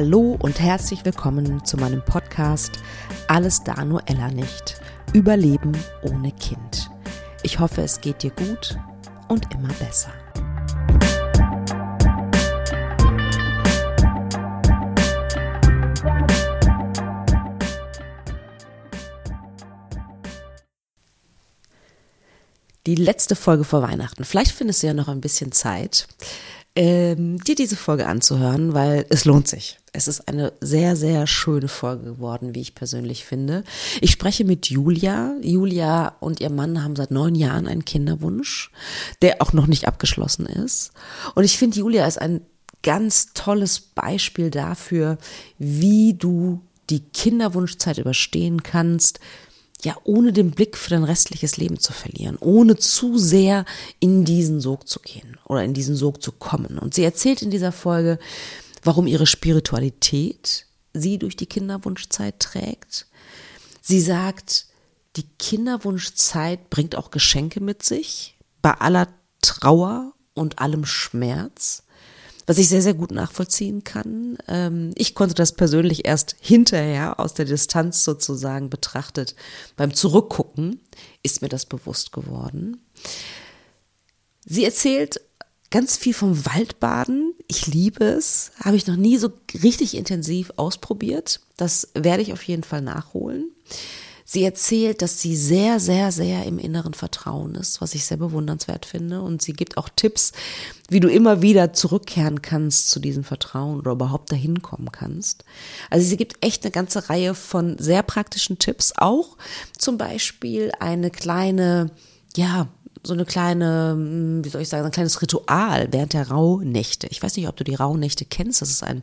Hallo und herzlich willkommen zu meinem Podcast Alles da nur Ella nicht. Überleben ohne Kind. Ich hoffe, es geht dir gut und immer besser. Die letzte Folge vor Weihnachten. Vielleicht findest du ja noch ein bisschen Zeit ähm, dir diese Folge anzuhören, weil es lohnt sich. Es ist eine sehr, sehr schöne Folge geworden, wie ich persönlich finde. Ich spreche mit Julia. Julia und ihr Mann haben seit neun Jahren einen Kinderwunsch, der auch noch nicht abgeschlossen ist. Und ich finde, Julia ist ein ganz tolles Beispiel dafür, wie du die Kinderwunschzeit überstehen kannst, ja, ohne den Blick für dein restliches Leben zu verlieren, ohne zu sehr in diesen Sog zu gehen oder in diesen Sog zu kommen. Und sie erzählt in dieser Folge, warum ihre Spiritualität sie durch die Kinderwunschzeit trägt. Sie sagt, die Kinderwunschzeit bringt auch Geschenke mit sich, bei aller Trauer und allem Schmerz was ich sehr, sehr gut nachvollziehen kann. Ähm, ich konnte das persönlich erst hinterher aus der Distanz sozusagen betrachtet. Beim Zurückgucken ist mir das bewusst geworden. Sie erzählt ganz viel vom Waldbaden. Ich liebe es. Habe ich noch nie so richtig intensiv ausprobiert. Das werde ich auf jeden Fall nachholen. Sie erzählt, dass sie sehr, sehr, sehr im inneren Vertrauen ist, was ich sehr bewundernswert finde. Und sie gibt auch Tipps, wie du immer wieder zurückkehren kannst zu diesem Vertrauen oder überhaupt dahin kommen kannst. Also sie gibt echt eine ganze Reihe von sehr praktischen Tipps, auch zum Beispiel eine kleine, ja, so eine kleine, hm, wie soll ich sagen, ein kleines Ritual während der Rauhnächte. Ich weiß nicht, ob du die Rauhnächte kennst. Das ist ein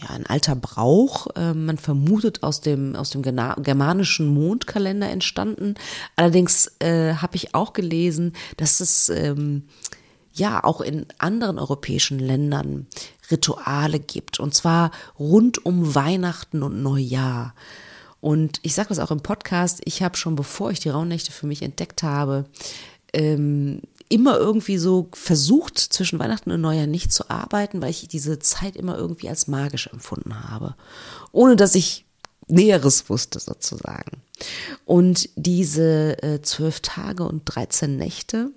ja, ein alter Brauch. Äh, man vermutet aus dem, aus dem germanischen Mondkalender entstanden. Allerdings äh, habe ich auch gelesen, dass es ähm, ja auch in anderen europäischen Ländern Rituale gibt. Und zwar rund um Weihnachten und Neujahr. Und ich sage das auch im Podcast, ich habe schon bevor ich die Rauhnächte für mich entdeckt habe, ähm, immer irgendwie so versucht, zwischen Weihnachten und Neujahr nicht zu arbeiten, weil ich diese Zeit immer irgendwie als magisch empfunden habe. Ohne dass ich Näheres wusste sozusagen. Und diese äh, zwölf Tage und 13 Nächte,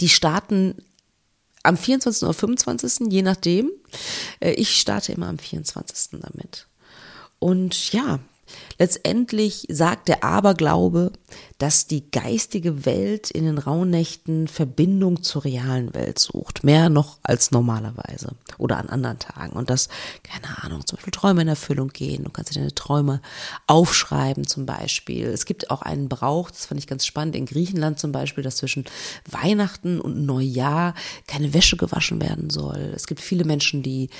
die starten am 24. oder 25. je nachdem. Äh, ich starte immer am 24. damit. Und ja, Letztendlich sagt der Aberglaube, dass die geistige Welt in den Rauhnächten Verbindung zur realen Welt sucht, mehr noch als normalerweise oder an anderen Tagen. Und dass, keine Ahnung, zum Beispiel Träume in Erfüllung gehen. Du kannst dir deine Träume aufschreiben zum Beispiel. Es gibt auch einen Brauch, das fand ich ganz spannend, in Griechenland zum Beispiel, dass zwischen Weihnachten und Neujahr keine Wäsche gewaschen werden soll. Es gibt viele Menschen, die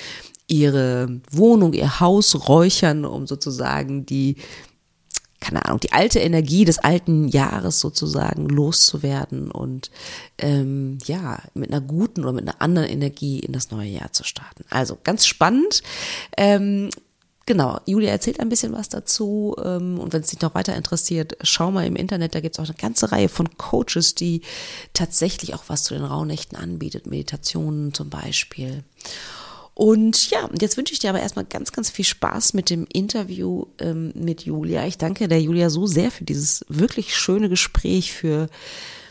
ihre Wohnung, ihr Haus räuchern, um sozusagen die, keine Ahnung, die alte Energie des alten Jahres sozusagen loszuwerden und ähm, ja, mit einer guten oder mit einer anderen Energie in das neue Jahr zu starten. Also ganz spannend. Ähm, Genau, Julia erzählt ein bisschen was dazu ähm, und wenn es dich noch weiter interessiert, schau mal im Internet, da gibt es auch eine ganze Reihe von Coaches, die tatsächlich auch was zu den Rauhnächten anbietet, Meditationen zum Beispiel. Und ja, jetzt wünsche ich dir aber erstmal ganz, ganz viel Spaß mit dem Interview ähm, mit Julia. Ich danke der Julia so sehr für dieses wirklich schöne Gespräch, für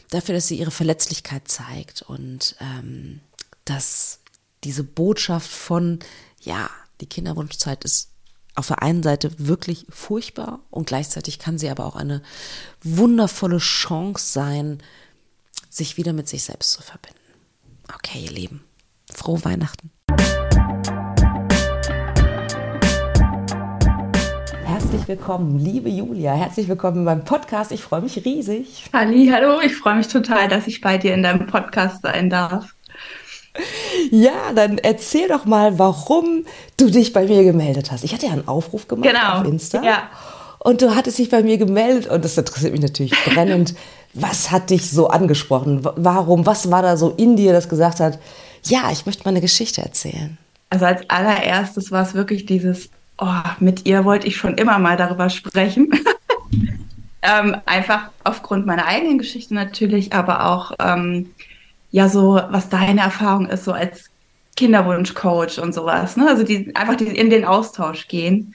dafür, dass sie ihre Verletzlichkeit zeigt und ähm, dass diese Botschaft von, ja, die Kinderwunschzeit ist auf der einen Seite wirklich furchtbar und gleichzeitig kann sie aber auch eine wundervolle Chance sein, sich wieder mit sich selbst zu verbinden. Okay, ihr Lieben, frohe Weihnachten. Herzlich willkommen, liebe Julia. Herzlich willkommen meinem Podcast. Ich freue mich riesig. Halli, hallo, ich freue mich total, dass ich bei dir in deinem Podcast sein darf. Ja, dann erzähl doch mal, warum du dich bei mir gemeldet hast. Ich hatte ja einen Aufruf gemacht genau. auf Insta. Ja. Und du hattest dich bei mir gemeldet und das interessiert mich natürlich brennend. was hat dich so angesprochen? Warum? Was war da so in dir, das gesagt hat, ja, ich möchte mal eine Geschichte erzählen? Also als allererstes war es wirklich dieses oh, mit ihr wollte ich schon immer mal darüber sprechen. ähm, einfach aufgrund meiner eigenen Geschichte natürlich, aber auch ähm, ja so, was deine Erfahrung ist, so als Kinderwunschcoach und sowas. Ne? Also die einfach die in den Austausch gehen,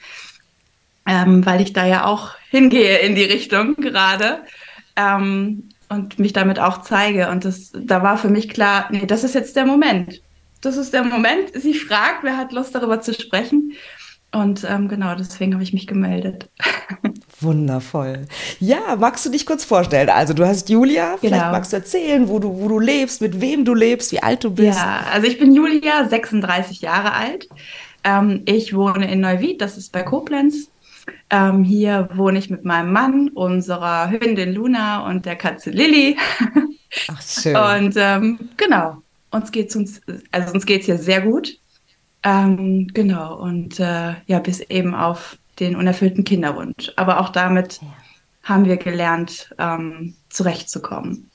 ähm, weil ich da ja auch hingehe in die Richtung gerade ähm, und mich damit auch zeige. Und das, da war für mich klar, nee, das ist jetzt der Moment. Das ist der Moment. Sie fragt, wer hat Lust darüber zu sprechen. Und ähm, genau, deswegen habe ich mich gemeldet. Wundervoll. Ja, magst du dich kurz vorstellen? Also du hast Julia, vielleicht genau. magst du erzählen, wo du, wo du lebst, mit wem du lebst, wie alt du bist. Ja, also ich bin Julia, 36 Jahre alt. Ähm, ich wohne in Neuwied, das ist bei Koblenz. Ähm, hier wohne ich mit meinem Mann, unserer Hündin Luna und der Katze Lilly. Ach, schön. Und ähm, genau, uns geht's uns, also uns geht's hier sehr gut. Ähm, genau, und äh, ja, bis eben auf den unerfüllten Kinderwunsch. Aber auch damit ja. haben wir gelernt, ähm, zurechtzukommen.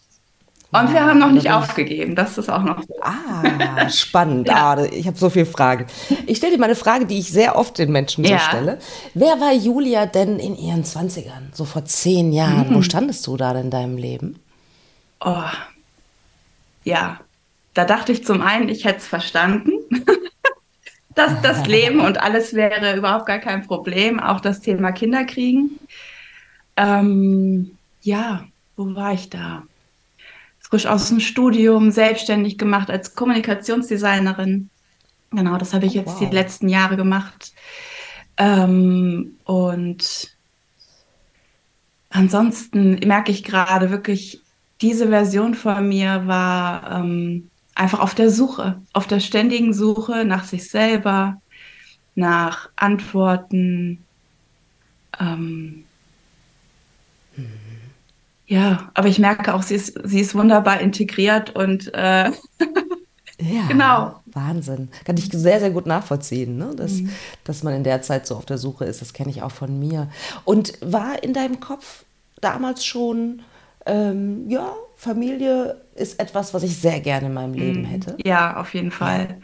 Und ja, wir haben noch nicht aufgegeben, das ist auch noch. Ah, spannend. ja. ah, ich habe so viele Fragen. Ich stelle dir mal eine Frage, die ich sehr oft den Menschen so stelle. Wer war Julia denn in ihren 20ern, so vor zehn Jahren? Mhm. Wo standest du da in deinem Leben? Oh, ja, da dachte ich zum einen, ich hätte es verstanden. Dass das Leben und alles wäre überhaupt gar kein Problem, auch das Thema Kinderkriegen. Ähm, ja, wo war ich da? Frisch aus dem Studium, selbstständig gemacht als Kommunikationsdesignerin. Genau, das habe ich oh, jetzt wow. die letzten Jahre gemacht. Ähm, und ansonsten merke ich gerade wirklich, diese Version von mir war ähm, einfach auf der Suche, auf der ständigen Suche nach sich selber, nach Antworten. Ähm, mhm. Ja, aber ich merke auch, sie ist, sie ist wunderbar integriert und äh, ja, genau. Wahnsinn. Kann ich sehr, sehr gut nachvollziehen, ne? dass, mhm. dass man in der Zeit so auf der Suche ist. Das kenne ich auch von mir. Und war in deinem Kopf damals schon, ähm, ja, Familie ist etwas, was ich sehr gerne in meinem Leben mhm. hätte. Ja, auf jeden Fall.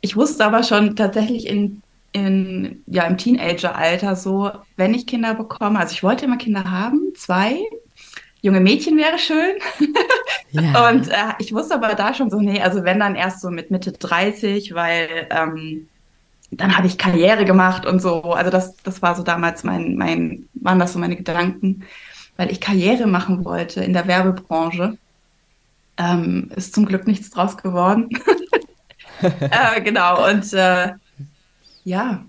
Ich wusste aber schon tatsächlich in, in, ja, im Teenageralter so, wenn ich Kinder bekomme, also ich wollte immer Kinder haben, zwei. Junge Mädchen wäre schön. Ja. Und äh, ich wusste aber da schon so, nee, also wenn dann erst so mit Mitte 30, weil ähm, dann habe ich Karriere gemacht und so. Also das, das war so damals mein, mein, waren das so meine Gedanken weil ich Karriere machen wollte in der Werbebranche. Ähm, ist zum Glück nichts draus geworden. äh, genau, und äh, ja,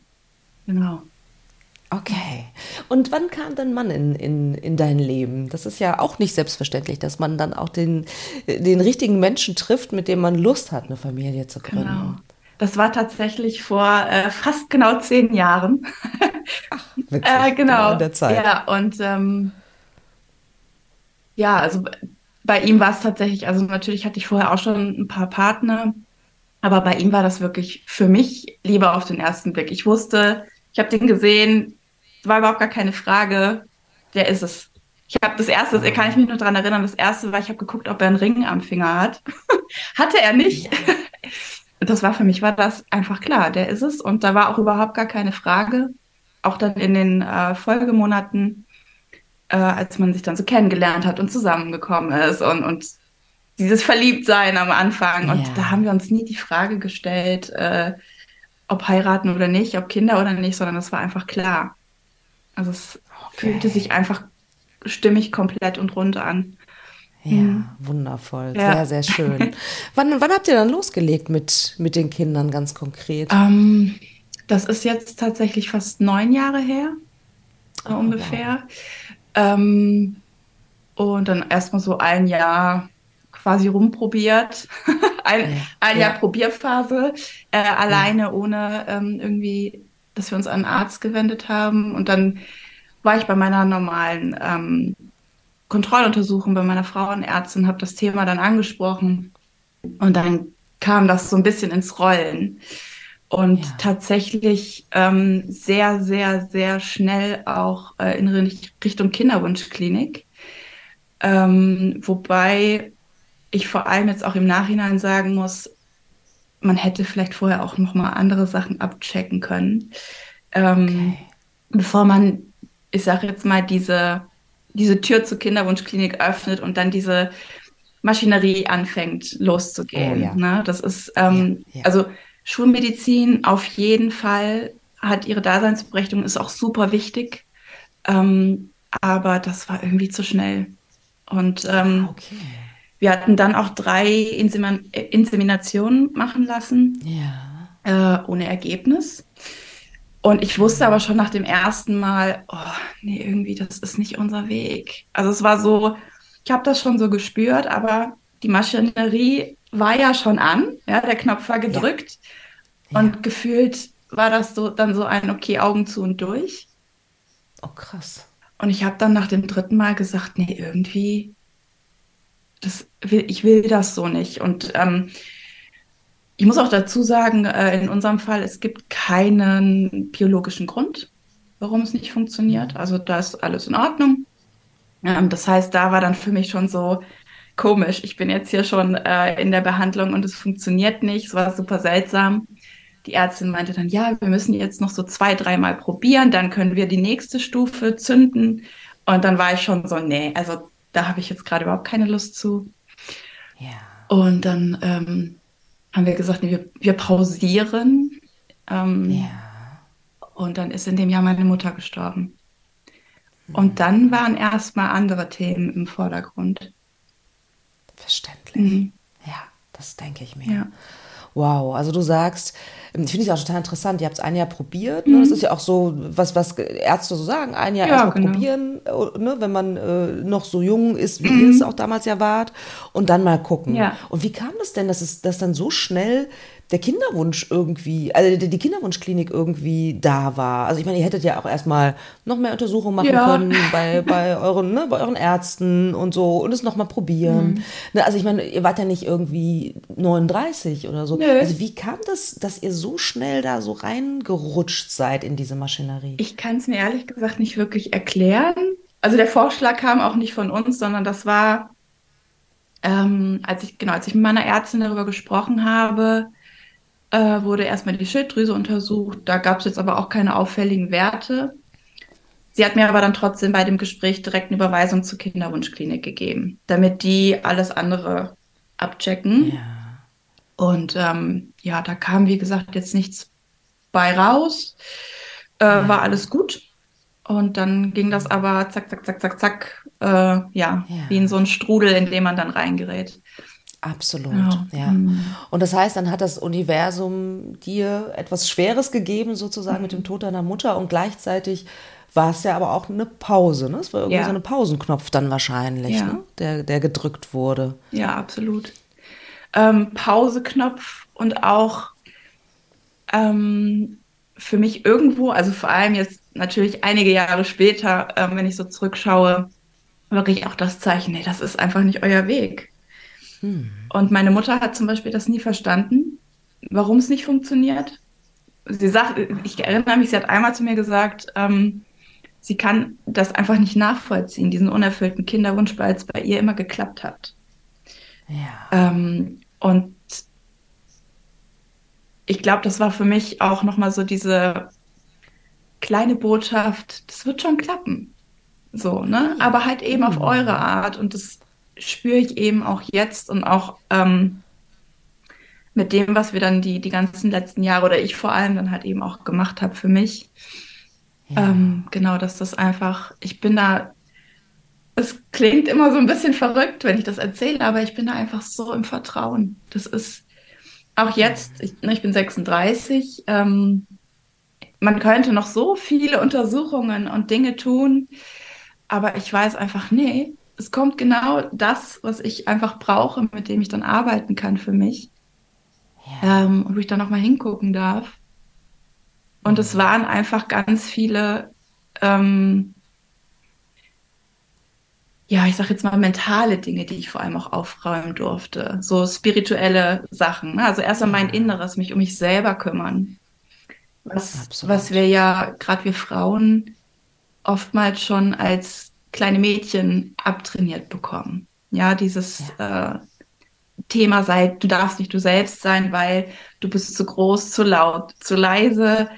genau. Okay. Und wann kam dein Mann in, in, in dein Leben? Das ist ja auch nicht selbstverständlich, dass man dann auch den, den richtigen Menschen trifft, mit dem man Lust hat, eine Familie zu gründen. Genau. Das war tatsächlich vor äh, fast genau zehn Jahren. Ach, witzig, äh, genau. genau in der Zeit. Ja, und ähm, ja, also bei ihm war es tatsächlich, also natürlich hatte ich vorher auch schon ein paar Partner, aber bei ihm war das wirklich für mich lieber auf den ersten Blick. Ich wusste, ich habe den gesehen, war überhaupt gar keine Frage, der ist es. Ich habe das erste, kann ich mich noch dran erinnern, das erste war, ich habe geguckt, ob er einen Ring am Finger hat. Hatte er nicht. das war für mich, war das einfach klar, der ist es. Und da war auch überhaupt gar keine Frage. Auch dann in den äh, Folgemonaten äh, als man sich dann so kennengelernt hat und zusammengekommen ist und, und dieses Verliebtsein am Anfang. Und ja. da haben wir uns nie die Frage gestellt, äh, ob heiraten oder nicht, ob Kinder oder nicht, sondern es war einfach klar. Also es okay. fühlte sich einfach stimmig komplett und rund an. Ja, mhm. wundervoll. Ja. Sehr, sehr schön. wann, wann habt ihr dann losgelegt mit, mit den Kindern ganz konkret? Ähm, das ist jetzt tatsächlich fast neun Jahre her, oh, ungefähr. Wow. Ähm, und dann erstmal so ein Jahr quasi rumprobiert. ein, ja. ein Jahr Probierphase, äh, alleine, ja. ohne ähm, irgendwie, dass wir uns an einen Arzt gewendet haben. Und dann war ich bei meiner normalen ähm, Kontrolluntersuchung bei meiner Frauenärztin, habe das Thema dann angesprochen. Und dann kam das so ein bisschen ins Rollen und ja. tatsächlich ähm, sehr, sehr, sehr schnell auch äh, in Richtung Kinderwunschklinik. Ähm, wobei ich vor allem jetzt auch im Nachhinein sagen muss, man hätte vielleicht vorher auch noch mal andere Sachen abchecken können, ähm, okay. bevor man, ich sage jetzt mal, diese, diese Tür zur Kinderwunschklinik öffnet und dann diese Maschinerie anfängt loszugehen. Oh, ja. ne? Das ist, ähm, Ja, ja. also Schulmedizin auf jeden Fall hat ihre Daseinsberechtigung, ist auch super wichtig. Ähm, aber das war irgendwie zu schnell. Und ähm, Okay. wir hatten dann auch drei Insemin Inseminationen machen lassen, Ja. äh, ohne Ergebnis. Und ich wusste aber schon nach dem ersten Mal, oh, nee, irgendwie, das ist nicht unser Weg. Also es war so, ich habe das schon so gespürt, aber die Maschinerie war ja schon an, ja, der Knopf war gedrückt Ja. und gefühlt war das so dann so ein, okay, Augen zu und durch. Oh, krass. Und ich habe dann nach dem dritten Mal gesagt, nee, irgendwie, das will, ich will das so nicht. Und ähm, ich muss auch dazu sagen, äh, in unserem Fall, es gibt keinen biologischen Grund, warum es nicht funktioniert. Also da ist alles in Ordnung. Ähm, das heißt, da war dann für mich schon so komisch. Ich bin jetzt hier schon äh, in der Behandlung und es funktioniert nicht. Es war super seltsam. Die Ärztin meinte dann, ja, wir müssen jetzt noch so zwei, dreimal probieren, dann können wir die nächste Stufe zünden. Und dann war ich schon so, nee, also da habe ich jetzt gerade überhaupt keine Lust zu. Ja. Und dann ähm, haben wir gesagt, nee, wir, wir pausieren. Ähm, Ja. Und dann ist in dem Jahr meine Mutter gestorben. Und dann waren erstmal andere Themen im Vordergrund. Verständlich. Mhm. Ja, das denke ich mir. Ja. Wow, also du sagst, ähm, ich finde es auch total interessant, ihr habt es ein Jahr probiert. Mhm. Ne? Das ist ja auch so, was, was Ärzte so sagen, ein Jahr Ja, erstmal genau. probieren, äh, ne? wenn man äh, noch so jung ist, wie ihr es auch damals ja wart, und dann mal gucken. Mhm. Ja. Und wie kam das denn, dass es dass dann so schnell der Kinderwunsch irgendwie, also die, Kinderwunschklinik irgendwie da war? Also ich meine, ihr hättet ja auch erstmal noch mehr Untersuchungen machen Ja. können bei, bei, euren, ne, bei euren Ärzten und so und es nochmal probieren. Mhm. Ne, also ich meine, ihr wart ja nicht irgendwie 39 oder so. Nö. Also wie kam das, dass ihr so schnell da so reingerutscht seid in diese Maschinerie? Ich kann es mir ehrlich gesagt nicht wirklich erklären. Also der Vorschlag kam auch nicht von uns, sondern das war, ähm, als ich, genau, als ich mit meiner Ärztin darüber gesprochen habe, äh, wurde erstmal die Schilddrüse untersucht. Da gab es jetzt aber auch keine auffälligen Werte. Sie hat mir aber dann trotzdem bei dem Gespräch direkt eine Überweisung zur Kinderwunschklinik gegeben, damit die alles andere abchecken. ja. Und ähm, ja, da kam, wie gesagt, jetzt nichts bei raus. Äh, War alles gut. Und dann ging das aber zack, zack, zack, zack, zack, äh, ja, Ja. wie in so ein Strudel, in dem man dann reingerät. Absolut, Ja. ja. Mhm. Und das heißt, dann hat das Universum dir etwas Schweres gegeben, sozusagen mit dem Tod deiner Mutter und gleichzeitig war es ja aber auch eine Pause, ne? Es war irgendwie Ja. so ein Pausenknopf dann wahrscheinlich, Ja. ne? Der, der gedrückt wurde. Ja, absolut. Ähm, Pauseknopf und auch ähm, für mich irgendwo, also vor allem jetzt natürlich einige Jahre später, ähm, wenn ich so zurückschaue, wirklich auch das Zeichen, nee, das ist einfach nicht euer Weg. Und meine Mutter hat zum Beispiel das nie verstanden, warum es nicht funktioniert. Sie sagt, ich erinnere mich, sie hat einmal zu mir gesagt, ähm, sie kann das einfach nicht nachvollziehen, diesen unerfüllten Kinderwunsch, weil es bei ihr immer geklappt hat. Ja. Ähm, und ich glaube, das war für mich auch nochmal so diese kleine Botschaft, das wird schon klappen. So, ne? Aber halt eben auf eure Art. Und das spüre ich eben auch jetzt und auch ähm, mit dem, was wir dann die, die ganzen letzten Jahre oder ich vor allem dann halt eben auch gemacht habe für mich. Ähm, genau, dass das einfach, ich bin da, es klingt immer so ein bisschen verrückt, wenn ich das erzähle, aber ich bin da einfach so im Vertrauen. Das ist auch jetzt, ich, ne, ich bin 36, ähm, man könnte noch so viele Untersuchungen und Dinge tun, aber ich weiß einfach, nee, es kommt genau das, was ich einfach brauche, mit dem ich dann arbeiten kann für mich. Ähm, und wo ich dann nochmal hingucken darf. Und es waren einfach ganz viele, ähm, ja, ich sag jetzt mal mentale Dinge, die ich vor allem auch aufräumen durfte. So spirituelle Sachen. ne? Also erst einmal mein Inneres, mich um mich selber kümmern. Was, Absolut. was wir ja, gerade wir Frauen, oftmals schon als kleine Mädchen abtrainiert bekommen. Ja, dieses Äh, Thema sei, du darfst nicht du selbst sein, weil du bist zu groß, zu laut, zu leise,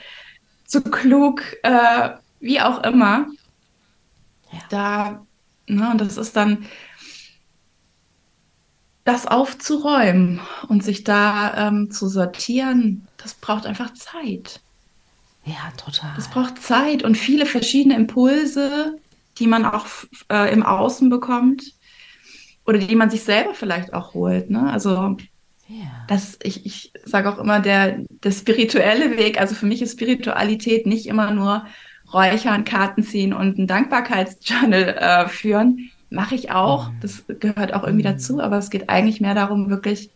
zu klug, äh, wie auch immer. Ja. Da, ne, und das ist dann, das aufzuräumen und sich da ähm, zu sortieren, das braucht einfach Zeit. Ja, total. Das braucht Zeit und viele verschiedene Impulse, die man auch äh, im Außen bekommt oder die man sich selber vielleicht auch holt. Ne? Also ja. das, ich, ich sage auch immer, der, der spirituelle Weg, also für mich ist Spiritualität nicht immer nur Räuchern, Karten ziehen und ein Dankbarkeitsjournal äh, führen. Mache ich auch. Mhm. Das gehört auch irgendwie mhm. dazu, aber es geht eigentlich mehr darum, wirklich,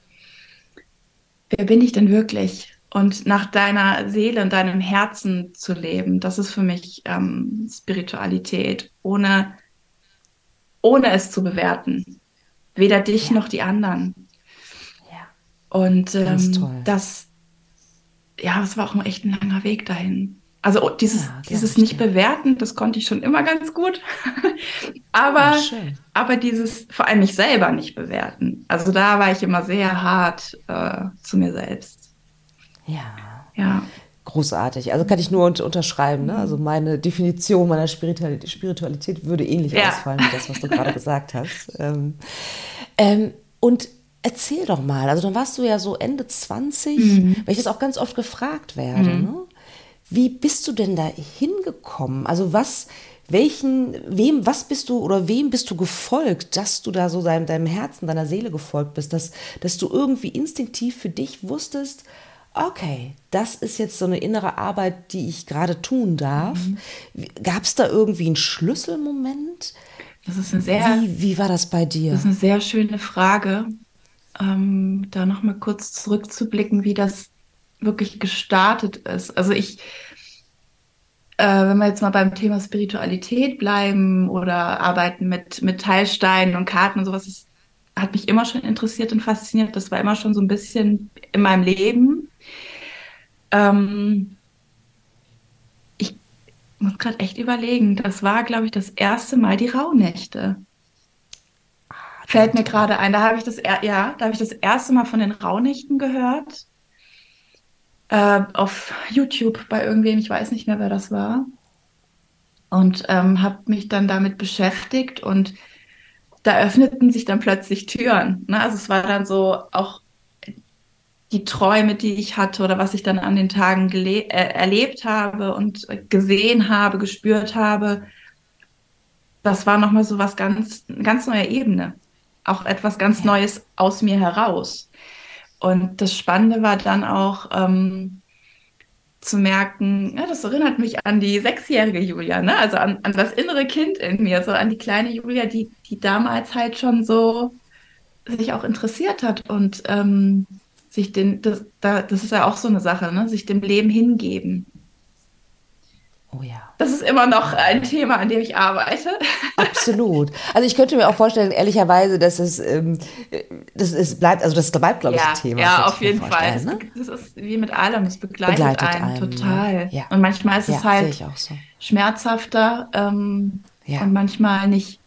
wer bin ich denn wirklich? Und nach deiner Seele und deinem Herzen zu leben, das ist für mich ähm, Spiritualität, ohne, ohne es zu bewerten. Weder dich ja. noch die anderen. Ja. Und ähm, das, ja, das war auch echt ein langer Weg dahin. Also dieses, ja, dieses nicht bewerten, das konnte ich schon immer ganz gut. aber, ja, aber dieses vor allem mich selber nicht bewerten. Also da war ich immer sehr hart äh, zu mir selbst. Ja. Ja. Großartig. Also kann ich nur unterschreiben. Ne? Also meine Definition meiner Spiritualität, Spiritualität würde ähnlich ja. ausfallen wie das, was du gerade gesagt hast. Ähm, ähm, und erzähl doch mal, also dann warst du ja so Ende 20, mhm. weil ich das auch ganz oft gefragt werde. Mhm. Ne? Wie bist du denn da hingekommen? Also was, welchen, wem, was bist du oder wem bist du gefolgt, dass du da so deinem, deinem Herzen, deiner Seele gefolgt bist, dass, dass du irgendwie instinktiv für dich wusstest, okay, das ist jetzt so eine innere Arbeit, die ich gerade tun darf. Mhm. Gab es da irgendwie einen Schlüsselmoment? Das ist eine sehr. Wie, wie war das bei dir? Das ist eine sehr schöne Frage. Ähm, da nochmal kurz zurückzublicken, wie das wirklich gestartet ist. Also ich, äh, wenn wir jetzt mal beim Thema Spiritualität bleiben oder arbeiten mit, mit Teilsteinen und Karten und sowas, das hat mich immer schon interessiert und fasziniert. Das war immer schon so ein bisschen in meinem Leben. Ähm, ich muss gerade echt überlegen, das war, glaube ich, das erste Mal die Rauhnächte. Ah, Fällt mir gerade ein, da habe ich das, ja, da habe ich das erste Mal von den Rauhnächten gehört äh, auf YouTube bei irgendwem, ich weiß nicht mehr, wer das war. Und ähm, habe mich dann damit beschäftigt und da öffneten sich dann plötzlich Türen. Ne? Also es war dann so auch die Träume, die ich hatte oder was ich dann an den Tagen äh, erlebt habe und gesehen habe, gespürt habe, das war nochmal so was ganz, ganz neue Ebene. Auch etwas ganz Neues aus mir heraus. Und das Spannende war dann auch ähm, zu merken, ja, das erinnert mich an die sechsjährige Julia, ne? also an, an das innere Kind in mir, so an die kleine Julia, die, die damals halt schon so sich auch interessiert hat und ähm, sich den, das, das ist ja auch so eine Sache, ne? sich dem Leben hingeben. Oh ja. Das ist immer noch ein Thema, an dem ich arbeite. Absolut. Also ich könnte mir auch vorstellen, ehrlicherweise, dass es, ähm, das ist, bleibt, also das bleibt, glaube ich, ja, ein Thema. Ja, auf jeden Fall. Ne? Das ist wie mit allem, es begleitet, begleitet einen, einen total. Ja. Und manchmal ist es halt so. schmerzhafter ähm, und manchmal nicht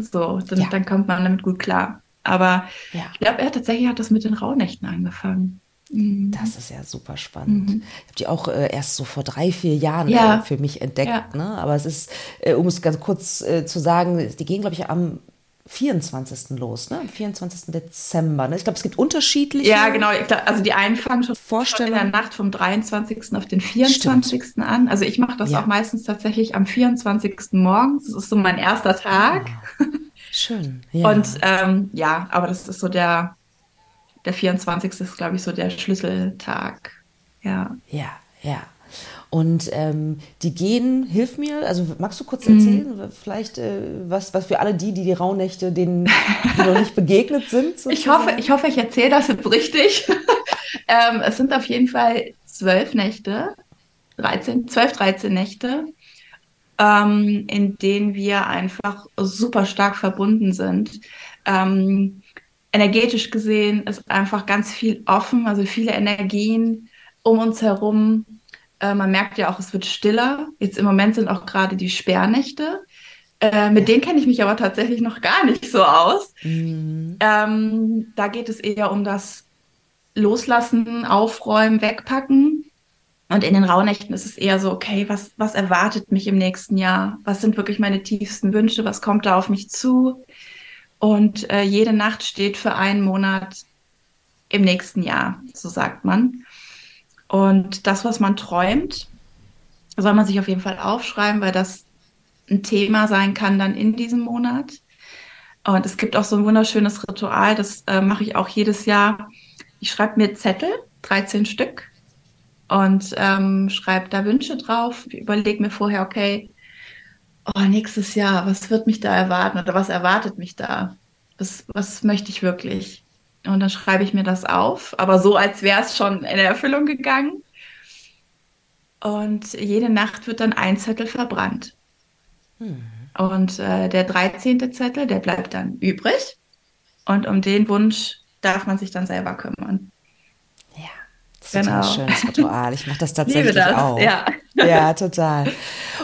so. Dann, dann kommt man damit gut klar. Aber ich glaube, er tatsächlich hat das mit den Rauhnächten angefangen. Mhm. Das ist ja super spannend. Mhm. Ich habe die auch äh, erst so vor drei, vier Jahren ja. äh, für mich entdeckt. Ja. Ne? Aber es ist, äh, um es ganz kurz äh, zu sagen, die gehen, glaube ich, am 24. los, ne? Am 24. Dezember. Ne? Ich glaube, es gibt unterschiedliche. Ja, genau. Glaub, also die einen fangen schon, schon in der Nacht vom 23. auf den 24. Stimmt. an. Also ich mache das ja. auch meistens tatsächlich am 24. morgens. Das ist so mein erster Tag. Ah, schön. Ja. Und ähm, ja, aber das ist so der, der 24. ist, glaube ich, so der Schlüsseltag. Ja. Ja, ja. Und ähm, die gehen, hilf mir, also magst du kurz erzählen, mhm. vielleicht äh, was, was für alle die, die die Rauhnächte, denen die noch nicht begegnet sind? Ich hoffe, ich hoffe, ich erzähle das jetzt richtig. ähm, es sind auf jeden Fall zwölf Nächte, 13, 12, 13 Nächte, ähm, in denen wir einfach super stark verbunden sind. Ähm, energetisch gesehen ist einfach ganz viel offen, also viele Energien um uns herum. Äh, man merkt ja auch, es wird stiller. Jetzt im Moment sind auch gerade die Sperrnächte. Äh, mit denen kenne ich mich aber tatsächlich noch gar nicht so aus. Mhm. Ähm, da geht es eher um das Loslassen, Aufräumen, Wegpacken. Und in den Rauhnächten ist es eher so, okay, was, was erwartet mich im nächsten Jahr? Was sind wirklich meine tiefsten Wünsche? Was kommt da auf mich zu? Und äh, jede Nacht steht für einen Monat im nächsten Jahr, so sagt man. Und das, was man träumt, soll man sich auf jeden Fall aufschreiben, weil das ein Thema sein kann dann in diesem Monat. Und es gibt auch so ein wunderschönes Ritual, das äh, mache ich auch jedes Jahr. Ich schreibe mir Zettel, 13 Stück, und ähm, schreibe da Wünsche drauf. Überlege mir vorher, okay, oh, nächstes Jahr, was wird mich da erwarten oder was erwartet mich da? Was, was möchte ich wirklich? Und dann schreibe ich mir das auf, aber so, als wäre es schon in Erfüllung gegangen. Und jede Nacht wird dann ein Zettel verbrannt. Hm. Und äh, der 13. Zettel, der bleibt dann übrig. Und um den Wunsch darf man sich dann selber kümmern. Ist genau. ein schönes Ritual. Ich mache das tatsächlich das, auch. Ja. ja, total.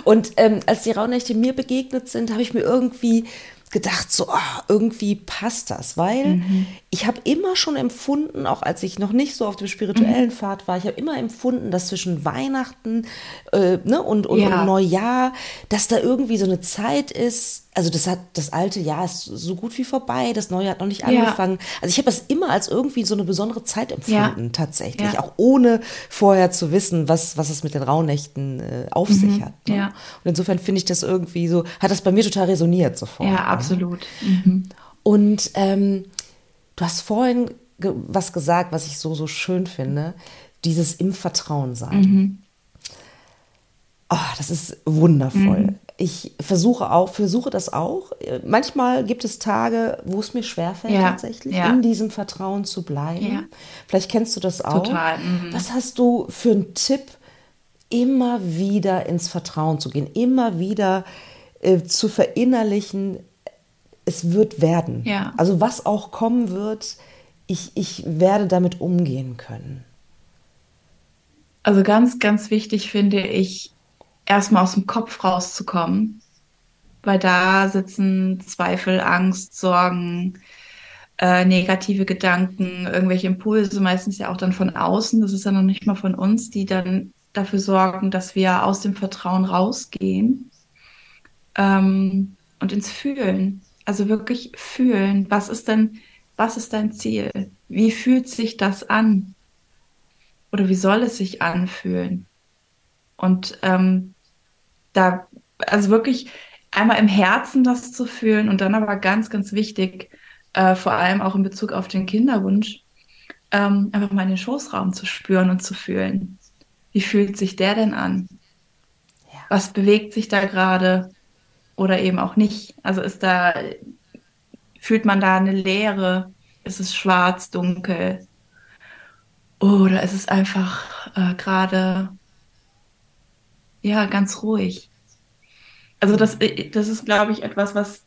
Und ähm, als die Rauhnächte mir begegnet sind, habe ich mir irgendwie gedacht, so oh, irgendwie passt das, weil mhm. Ich habe immer schon empfunden, auch als ich noch nicht so auf dem spirituellen mhm. Pfad war, ich habe immer empfunden, dass zwischen Weihnachten äh, ne, und, und, ja. und Neujahr, dass da irgendwie so eine Zeit ist, also das hat das alte Jahr ist so gut wie vorbei, das neue hat noch nicht angefangen. Ja. Also ich habe das immer als irgendwie so eine besondere Zeit empfunden, ja. tatsächlich, auch ohne vorher zu wissen, was, was es mit den Rauhnächten äh, auf mhm. sich hat. Ne? Und insofern finde ich das irgendwie so, hat das bei mir total resoniert sofort. Ja, ne? absolut. Mhm. Und ähm, du hast vorhin ge was gesagt, was ich so, so schön finde, dieses im Vertrauen sein. Mhm. Oh, das ist wundervoll. Mhm ich versuche auch, versuche das auch. Manchmal gibt es Tage, wo es mir schwerfällt, ja, tatsächlich ja. in diesem Vertrauen zu bleiben. Ja. Vielleicht kennst du das auch. Total. Mhm. Was hast du für einen Tipp, immer wieder ins Vertrauen zu gehen, immer wieder äh, zu verinnerlichen, es wird werden. Ja. Also was auch kommen wird, ich, ich werde damit umgehen können. Also ganz, ganz wichtig finde ich, erstmal aus dem Kopf rauszukommen, weil da sitzen Zweifel, Angst, Sorgen, äh, negative Gedanken, irgendwelche Impulse, meistens ja auch dann von außen, das ist ja noch nicht mal von uns, die dann dafür sorgen, dass wir aus dem Vertrauen rausgehen ähm, und ins Fühlen. Also wirklich fühlen, was ist denn, was ist dein Ziel? Wie fühlt sich das an? Oder wie soll es sich anfühlen? Und ähm, da, also wirklich einmal im Herzen das zu fühlen und dann aber ganz, ganz wichtig, äh, vor allem auch in Bezug auf den Kinderwunsch, ähm, einfach mal in den Schoßraum zu spüren und zu fühlen. Wie fühlt sich der denn an? Ja. Was bewegt sich da gerade oder eben auch nicht? Also ist da, fühlt man da eine Leere? Ist es schwarz, dunkel? Oder ist es einfach äh, gerade ja, ganz ruhig. Also das, äh, das ist, glaube ich, etwas, was,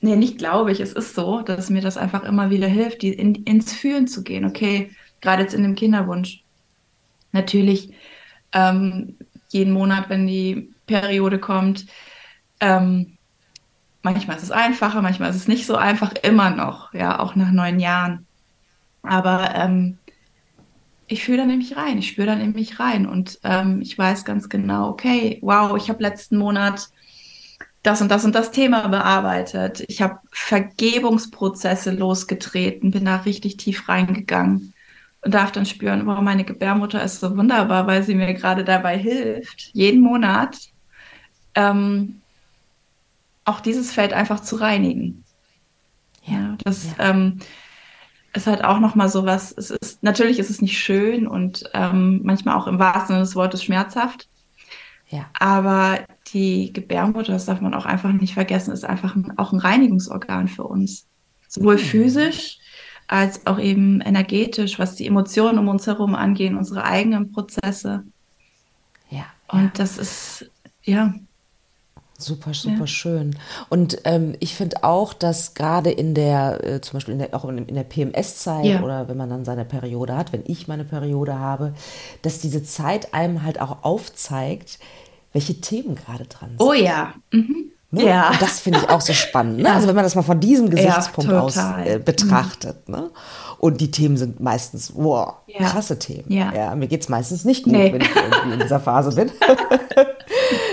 nee, nicht glaube ich, es ist so, dass mir das einfach immer wieder hilft, die, in, ins Fühlen zu gehen. Okay, gerade jetzt in dem Kinderwunsch. Natürlich ähm, jeden Monat, wenn die Periode kommt, ähm, manchmal ist es einfacher, manchmal ist es nicht so einfach, immer noch, ja, auch nach neun Jahren. Aber ähm, ich fühle dann in mich rein, ich spüre dann in mich rein und ähm, ich weiß ganz genau, okay, wow, ich habe letzten Monat das und das und das Thema bearbeitet. Ich habe Vergebungsprozesse losgetreten, bin da richtig tief reingegangen und darf dann spüren, warum meine Gebärmutter ist so wunderbar, weil sie mir gerade dabei hilft, jeden Monat ähm, auch dieses Feld einfach zu reinigen. Ja, das ja. Ähm, ist halt auch noch mal so was. Es ist natürlich ist es nicht schön und ähm, manchmal auch im wahrsten Sinne des Wortes schmerzhaft. Ja. Aber die Gebärmutter, das darf man auch einfach nicht vergessen, ist einfach ein, auch ein Reinigungsorgan für uns. Sowohl mhm. physisch als auch eben energetisch, was die Emotionen um uns herum angehen, unsere eigenen Prozesse. Ja. Und ja. das ist, ja, Super, super ja. schön. Und ähm, ich finde auch, dass gerade in der, äh, zum Beispiel in der, auch in, in der PMS-Zeit ja. oder wenn man dann seine Periode hat, wenn ich meine Periode habe, dass diese Zeit einem halt auch aufzeigt, welche Themen gerade dran sind. Oh ja. Mhm. Ne? Ja. Und das finde ich auch so spannend. Ne? Also wenn man das mal von diesem Gesichtspunkt ja, aus äh, betrachtet. Mhm. Ne? Und die Themen sind meistens, wow, krasse Themen. Ja. ja mir geht es meistens nicht gut, nee. wenn ich irgendwie in dieser Phase bin.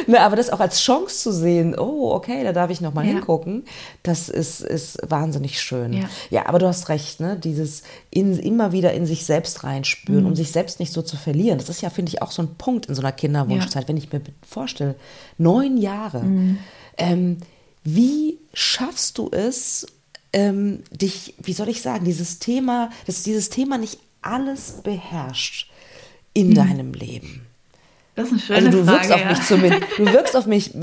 ne, aber das auch als Chance zu sehen, oh, okay, da darf ich noch mal Ja. hingucken, das ist, ist wahnsinnig schön. Ja. ja, aber du hast recht, ne? dieses in, immer wieder in sich selbst reinspüren, Mhm. um sich selbst nicht so zu verlieren. Das ist ja, finde ich, auch so ein Punkt in so einer Kinderwunschzeit, wenn ich mir vorstelle, neun Jahre. Mhm. Ähm, wie schaffst du es, ähm, dich, wie soll ich sagen, dieses Thema, dass dieses Thema nicht alles beherrscht in deinem Leben? Das ist eine schöne Also du wirkst Frage. auf ja. mich zumindest, du wirkst auf mich,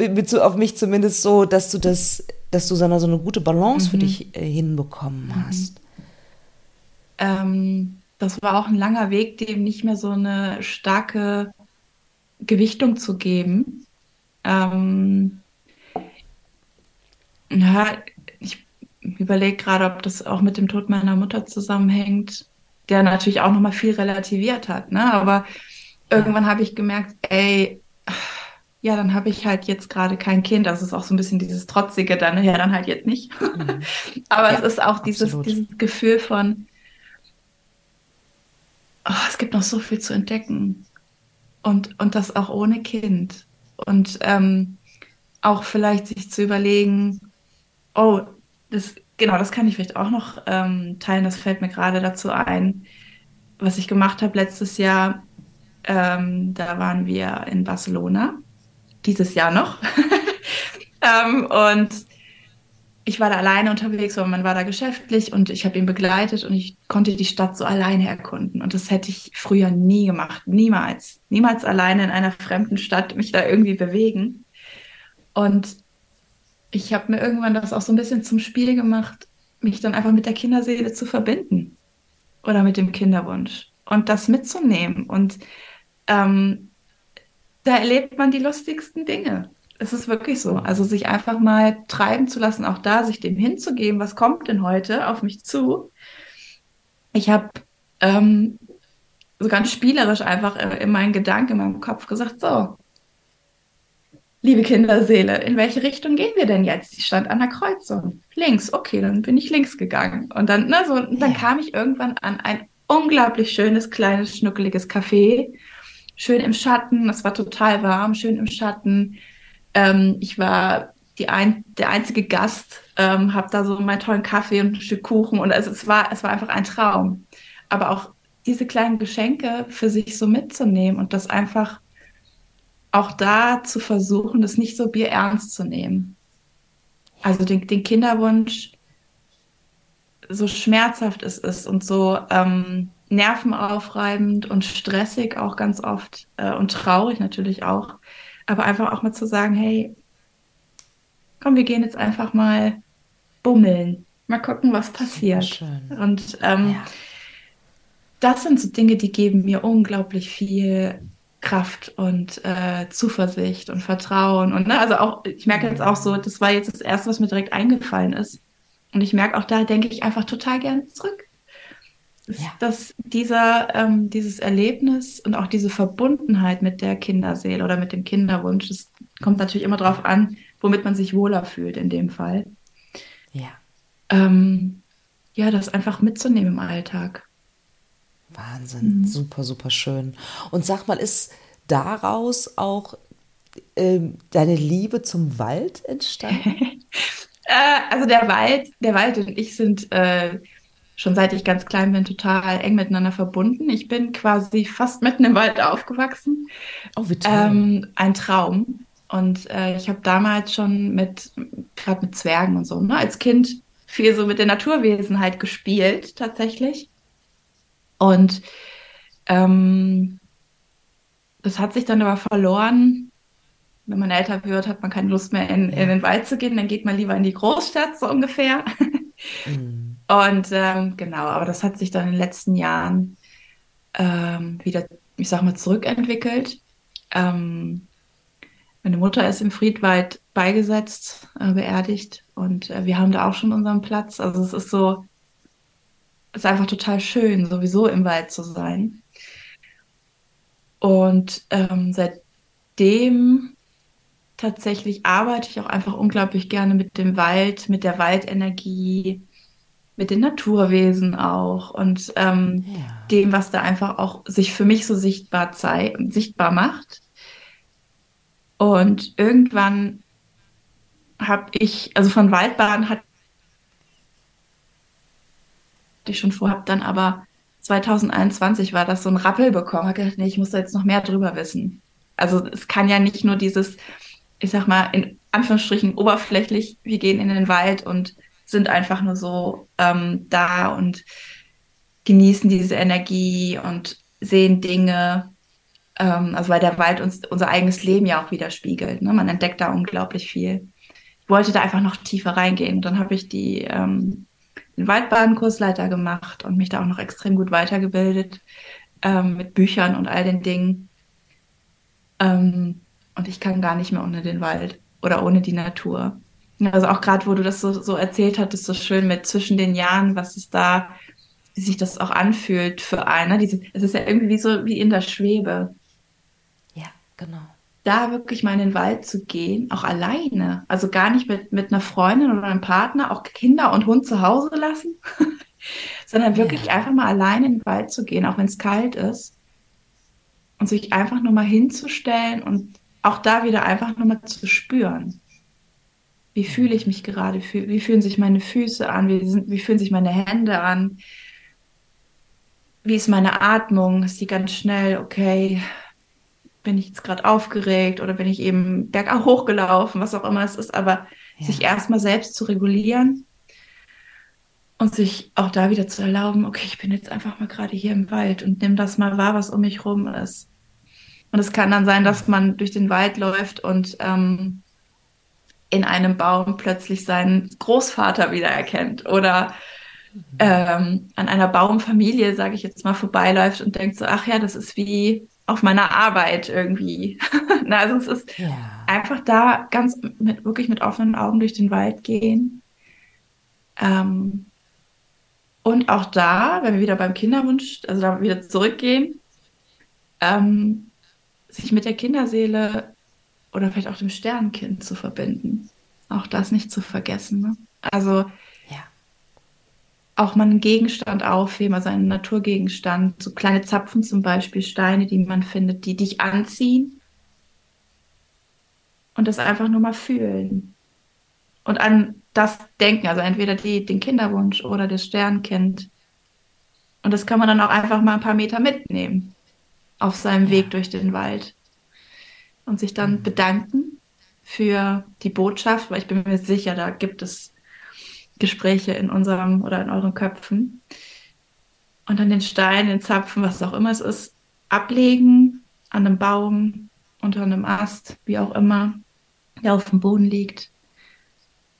auf mich zumindest so, dass du das, dass du so eine, so eine gute Balance Mhm. für dich äh, hinbekommen hast. Ähm, das war auch ein langer Weg, dem nicht mehr so eine starke Gewichtung zu geben. Ähm, ja, ich überlege gerade, ob das auch mit dem Tod meiner Mutter zusammenhängt, der natürlich auch nochmal viel relativiert hat. Ne? Aber irgendwann habe ich gemerkt, ey, ja, dann habe ich halt jetzt gerade kein Kind. Das ist auch so ein bisschen dieses Trotzige dann, ja, dann halt jetzt nicht. Aber Ja, es ist auch dieses, absolut. dieses Gefühl von, oh, es gibt noch so viel zu entdecken. Und, und das auch ohne Kind. Und ähm, auch vielleicht sich zu überlegen, oh, das, genau, das kann ich vielleicht auch noch ähm, teilen, das fällt mir gerade dazu ein, was ich gemacht habe letztes Jahr. Ähm, da waren wir in Barcelona, dieses Jahr noch. ähm, und ich war da alleine unterwegs, weil man war da geschäftlich und ich habe ihn begleitet und ich konnte die Stadt so alleine erkunden. Und das hätte ich früher nie gemacht. Niemals. Niemals alleine in einer fremden Stadt mich da irgendwie bewegen. Und ich habe mir irgendwann das auch so ein bisschen zum Spiel gemacht, mich dann einfach mit der Kinderseele zu verbinden. Oder mit dem Kinderwunsch. Und das mitzunehmen. Und ähm, da erlebt man die lustigsten Dinge. Es ist wirklich so. Also sich einfach mal treiben zu lassen, auch da, sich dem hinzugeben, was kommt denn heute auf mich zu. Ich habe ähm, so ganz spielerisch einfach äh, in meinen Gedanken, in meinem Kopf gesagt, so, liebe Kinderseele, in welche Richtung gehen wir denn jetzt? Die stand an der Kreuzung. Links, okay, dann bin ich links gegangen. Und dann, ne, so, und dann kam ich irgendwann an ein unglaublich schönes, kleines, schnuckeliges Café. Schön im Schatten, es war total warm, schön im Schatten. Ähm, ich war die ein, der einzige Gast, ähm, habe da so meinen tollen Kaffee und ein Stück Kuchen und also es war, es war einfach ein Traum. Aber auch diese kleinen Geschenke für sich so mitzunehmen und das einfach auch da zu versuchen, das nicht so bierernst zu nehmen. Also den, den Kinderwunsch, so schmerzhaft es ist und so ähm, nervenaufreibend und stressig auch ganz oft äh, und traurig natürlich auch, aber einfach auch mal zu sagen, hey, komm, wir gehen jetzt einfach mal bummeln, mal gucken, was passiert. Schön. Und ähm, Ja. das sind so Dinge, die geben mir unglaublich viel Kraft und äh, Zuversicht und Vertrauen. Und ne, also auch, ich merke jetzt auch so, das war jetzt das Erste, was mir direkt eingefallen ist. Und ich merke auch, da denke ich einfach total gerne zurück. Ja. dass dieser, ähm, dieses Erlebnis und auch diese Verbundenheit mit der Kinderseele oder mit dem Kinderwunsch, das kommt natürlich immer darauf an, womit man sich wohler fühlt in dem Fall. Ja, Ähm, ja, das einfach mitzunehmen im Alltag. Wahnsinn. Mhm. Super, super schön. Und sag mal, ist daraus auch ähm, deine Liebe zum Wald entstanden? Äh, also der Wald, der Wald und ich sind äh, schon seit ich ganz klein bin total eng miteinander verbunden. Ich bin quasi fast mitten im Wald aufgewachsen. Oh, wie toll. Ähm, ein Traum. Und äh, ich habe damals schon mit, gerade mit Zwergen und so, ne, als Kind viel so mit den Naturwesen halt gespielt, tatsächlich. Und ähm, das hat sich dann aber verloren. Wenn man älter wird, hat man keine Lust mehr in, in den Wald zu gehen, dann geht man lieber in die Großstadt, so ungefähr. Mhm. Und ähm, genau, aber das hat sich dann in den letzten Jahren ähm, wieder, ich sag mal, zurückentwickelt. Ähm, meine Mutter ist im Friedwald beigesetzt, äh, beerdigt und äh, wir haben da auch schon unseren Platz. Also es ist so, es ist einfach total schön, sowieso im Wald zu sein. Und ähm, seitdem tatsächlich arbeite ich auch einfach unglaublich gerne mit dem Wald, mit der Waldenergie, mit den Naturwesen auch und ähm, Ja. dem, was da einfach auch sich für mich so sichtbar zei sichtbar macht. Und irgendwann habe ich, also von Waldbaden hatte ich schon vor, habe dann aber 2021 war das so ein Rappel bekommen, habe gedacht, nee, ich muss da jetzt noch mehr drüber wissen. Also es kann ja nicht nur dieses, ich sag mal, in Anführungsstrichen oberflächlich, wir gehen in den Wald und sind einfach nur so ähm, da und genießen diese Energie und sehen Dinge. Ähm, also weil der Wald uns unser eigenes Leben ja auch widerspiegelt. Ne? Man entdeckt da unglaublich viel. Ich wollte da einfach noch tiefer reingehen. dann habe ich die ähm, den Waldbadenkursleiter gemacht und mich da auch noch extrem gut weitergebildet ähm, mit Büchern und all den Dingen. Ähm, und ich kann gar nicht mehr ohne den Wald oder ohne die Natur. Also auch gerade, wo du das so, so erzählt hattest, so schön mit zwischen den Jahren, was es da, wie sich das auch anfühlt für einen. Ne? es ist ja irgendwie so wie in der Schwebe. Ja, genau. Da wirklich mal in den Wald zu gehen, auch alleine. Also gar nicht mit, mit einer Freundin oder einem Partner, auch Kinder und Hund zu Hause lassen, sondern wirklich ja. einfach mal alleine in den Wald zu gehen, auch wenn es kalt ist. Und sich einfach nur mal hinzustellen und auch da wieder einfach nur mal zu spüren. Wie fühle ich mich gerade? Wie fühlen sich meine Füße an? Wie, sind, wie fühlen sich meine Hände an? Wie ist meine Atmung? Ist die ganz schnell? Okay, bin ich jetzt gerade aufgeregt oder bin ich eben bergauf hochgelaufen, was auch immer es ist, aber ja. sich erstmal selbst zu regulieren und sich auch da wieder zu erlauben, okay, ich bin jetzt einfach mal gerade hier im Wald und nimm das mal wahr, was um mich rum ist. Und es kann dann sein, dass man durch den Wald läuft und ähm, in einem Baum plötzlich seinen Großvater wiedererkennt oder ähm, an einer Baumfamilie, sage ich jetzt mal, vorbeiläuft und denkt so, ach ja, das ist wie auf meiner Arbeit irgendwie. Na, also es ist ja. einfach da ganz mit wirklich mit offenen Augen durch den Wald gehen. Ähm, und auch da, wenn wir wieder beim Kinderwunsch, also da wieder zurückgehen, ähm, sich mit der Kinderseele oder vielleicht auch dem Sternenkind zu verbinden. Auch das nicht zu vergessen. Ne? Also ja. auch mal einen Gegenstand aufheben, also einen Naturgegenstand, so kleine Zapfen zum Beispiel, Steine, die man findet, die dich anziehen. Und das einfach nur mal fühlen. Und an das denken, also entweder die, den Kinderwunsch oder das Sternkind. Und das kann man dann auch einfach mal ein paar Meter mitnehmen auf seinem ja. Weg durch den Wald und sich dann mhm. bedanken für die Botschaft, weil ich bin mir sicher, da gibt es Gespräche in unserem oder in euren Köpfen. Und dann den Stein, den Zapfen, was auch immer es ist, ablegen an einem Baum, unter einem Ast, wie auch immer, der auf dem Boden liegt.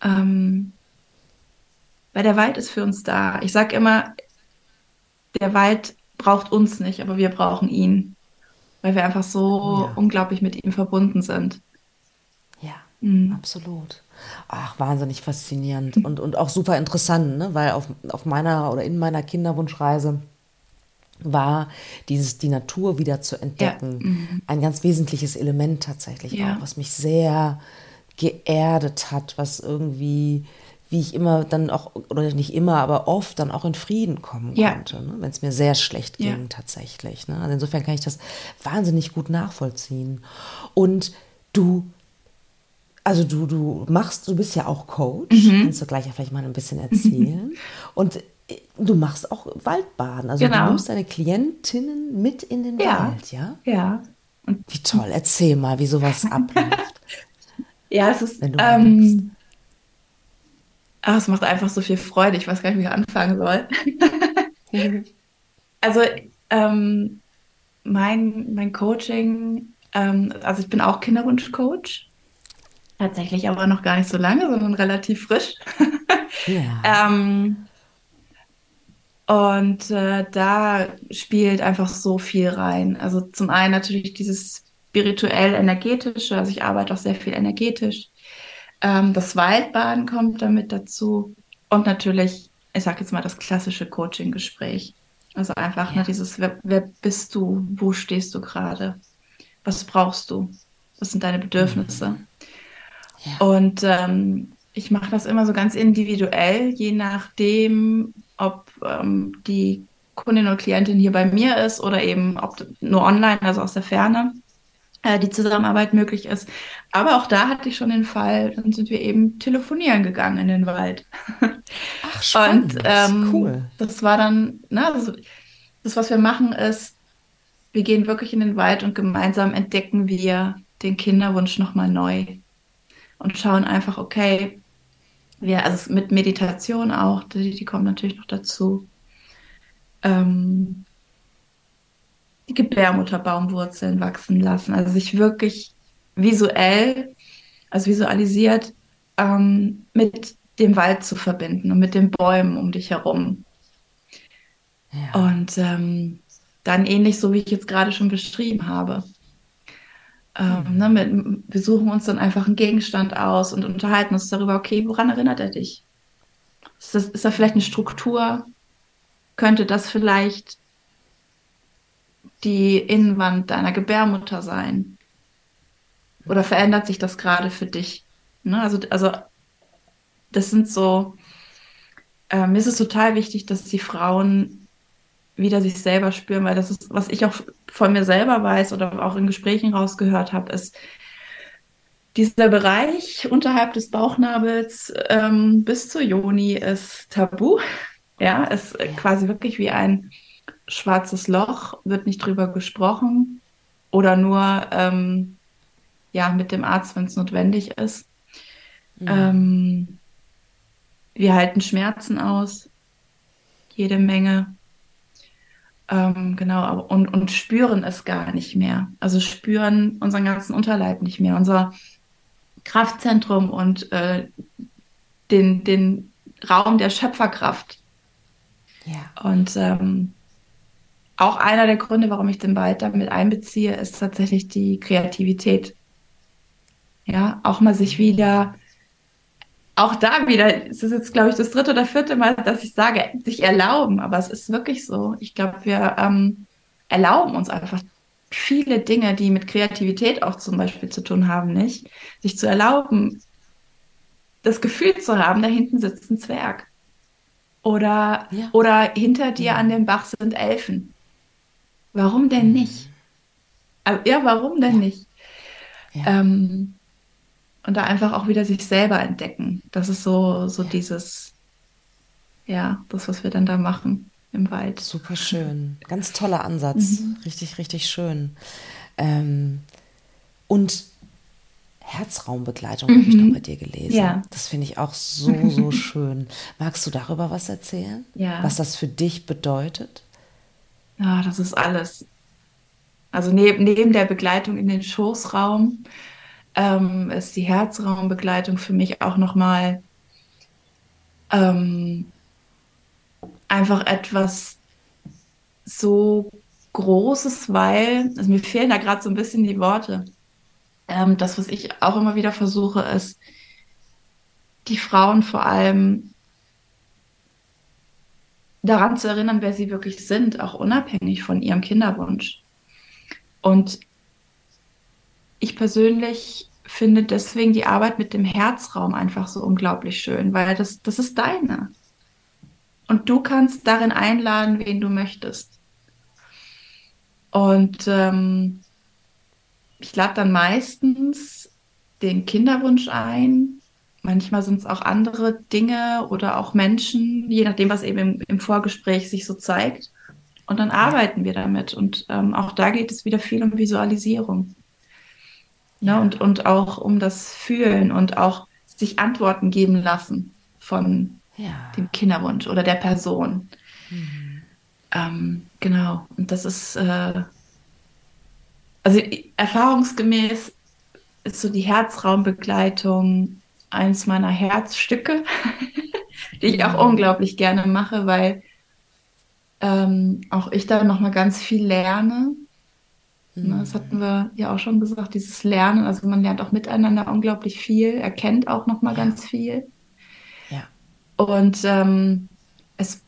Ähm, weil der Wald ist für uns da. Ich sage immer, der Wald braucht uns nicht, aber wir brauchen ihn weil wir einfach so ja. unglaublich mit ihm verbunden sind. Ja, mhm. absolut. Ach, wahnsinnig faszinierend und, und auch super interessant, ne? weil auf, auf meiner oder in meiner Kinderwunschreise war dieses die Natur wieder zu entdecken ja. mhm. ein ganz wesentliches Element tatsächlich ja. auch, was mich sehr geerdet hat, was irgendwie wie ich immer dann auch, oder nicht immer, aber oft dann auch in Frieden kommen ja. konnte, ne? wenn es mir sehr schlecht ging ja. tatsächlich. Ne? Also insofern kann ich das wahnsinnig gut nachvollziehen. Und du, also du, du machst, du bist ja auch Coach, mhm. kannst du gleich ja vielleicht mal ein bisschen erzählen. Und äh, du machst auch Waldbaden, also genau. du nimmst deine Klientinnen mit in den ja. Wald, ja? Ja. Und wie toll, erzähl mal, wie sowas abläuft. ja, es ist, ähm, Ach, es macht einfach so viel Freude. Ich weiß gar nicht, wie ich anfangen soll. also, ähm, mein, mein Coaching, ähm, also ich bin auch Kinderwunschcoach. Tatsächlich aber noch gar nicht so lange, sondern relativ frisch. ja. ähm, und äh, da spielt einfach so viel rein. Also zum einen natürlich dieses spirituell-energetische, also ich arbeite auch sehr viel energetisch. Ähm, das Waldbaden kommt damit dazu. Und natürlich, ich sage jetzt mal, das klassische Coaching-Gespräch. Also einfach ja. ne, dieses, wer, wer, bist du? Wo stehst du gerade? Was brauchst du? Was sind deine Bedürfnisse? Mhm. Ja. Und ähm, ich mache das immer so ganz individuell, je nachdem, ob ähm, die Kundin oder Klientin hier bei mir ist oder eben ob nur online, also aus der Ferne. äh, die Zusammenarbeit möglich ist. Aber auch da hatte ich schon den Fall, dann sind wir eben telefonieren gegangen in den Wald. Ach, spannend. Und ähm, cool. das war dann, na, also, das, was wir machen, ist, wir gehen wirklich in den Wald und gemeinsam entdecken wir den Kinderwunsch nochmal neu und schauen einfach, okay, wir, also mit Meditation auch, die, die kommt natürlich noch dazu. Ähm, die Gebärmutterbaumwurzeln wachsen lassen, also sich wirklich visuell, also visualisiert ähm, mit dem Wald zu verbinden und mit den Bäumen um dich herum. Ja. Und ähm, dann ähnlich so, wie ich jetzt gerade schon beschrieben habe. Ähm, mhm. ne, mit, wir suchen uns dann einfach einen Gegenstand aus und unterhalten uns darüber, okay, woran erinnert er dich? Ist, das, ist da vielleicht eine Struktur? Könnte das vielleicht die Innenwand deiner Gebärmutter sein? Oder verändert sich das gerade für dich? Ne? Also, also, das sind so, äh, mir ist es total wichtig, dass die Frauen wieder sich selber spüren, weil das ist, was ich auch von mir selber weiß oder auch in Gesprächen rausgehört habe, ist, dieser Bereich unterhalb des Bauchnabels ähm, bis zur Joni ist tabu. Ja, ist quasi wirklich wie ein schwarzes Loch, wird nicht drüber gesprochen oder nur ähm, ja mit dem Arzt, wenn es notwendig ist. Ja. Ähm, wir halten Schmerzen aus, jede Menge. Ähm, genau, und, und spüren es gar nicht mehr. Also spüren unseren ganzen Unterleib nicht mehr, unser Kraftzentrum und äh, den, den Raum der Schöpferkraft. Ja. Und ähm, auch einer der Gründe, warum ich den Wald damit einbeziehe, ist tatsächlich die Kreativität. Ja, auch mal sich wieder auch da wieder, es ist jetzt, glaube ich, das dritte oder vierte Mal, dass ich sage, sich erlauben, aber es ist wirklich so. Ich glaube, wir ähm, erlauben uns einfach viele Dinge, die mit Kreativität auch zum Beispiel zu tun haben, nicht? Sich zu erlauben, das Gefühl zu haben, da hinten sitzt ein Zwerg. Oder, ja. oder hinter dir ja. an dem Bach sind Elfen. Warum denn nicht? Also, ja, warum denn ja. nicht? Ähm, und da einfach auch wieder sich selber entdecken. Das ist so, so dieses, ja, das, was wir dann da machen im Wald. Super schön. Ganz toller Ansatz. Mhm. Richtig, richtig schön. Ähm, und Herzraumbegleitung mhm. habe ich noch bei dir gelesen. Ja. Das finde ich auch so, so schön. Magst du darüber was erzählen? Ja. Was das für dich bedeutet? Ja, das ist alles. Also neben, neben der Begleitung in den Schoßraum ähm, ist die Herzraumbegleitung für mich auch nochmal ähm, einfach etwas so Großes, weil, also mir fehlen da gerade so ein bisschen die Worte. Ähm, das, was ich auch immer wieder versuche, ist, die Frauen vor allem daran zu erinnern, wer sie wirklich sind, auch unabhängig von ihrem Kinderwunsch. Und ich persönlich finde deswegen die Arbeit mit dem Herzraum einfach so unglaublich schön, weil das, das ist deine. Und du kannst darin einladen, wen du möchtest. Und ähm, ich lade dann meistens den Kinderwunsch ein. Manchmal sind es auch andere Dinge oder auch Menschen, je nachdem, was eben im, im Vorgespräch sich so zeigt. Und dann arbeiten wir damit. Und ähm, auch da geht es wieder viel um Visualisierung. Ne? Und, und auch um das Fühlen und auch sich Antworten geben lassen von ja. dem Kinderwunsch oder der Person. Mhm. Ähm, genau. Und das ist, äh, also erfahrungsgemäß ist so die Herzraumbegleitung eins meiner Herzstücke, die ich auch mhm. unglaublich gerne mache, weil ähm, auch ich da nochmal ganz viel lerne Mhm. Das hatten wir ja auch schon gesagt, dieses Lernen. Also man lernt auch miteinander unglaublich viel, erkennt auch noch mal ja. ganz viel. Ja. Und ähm, es,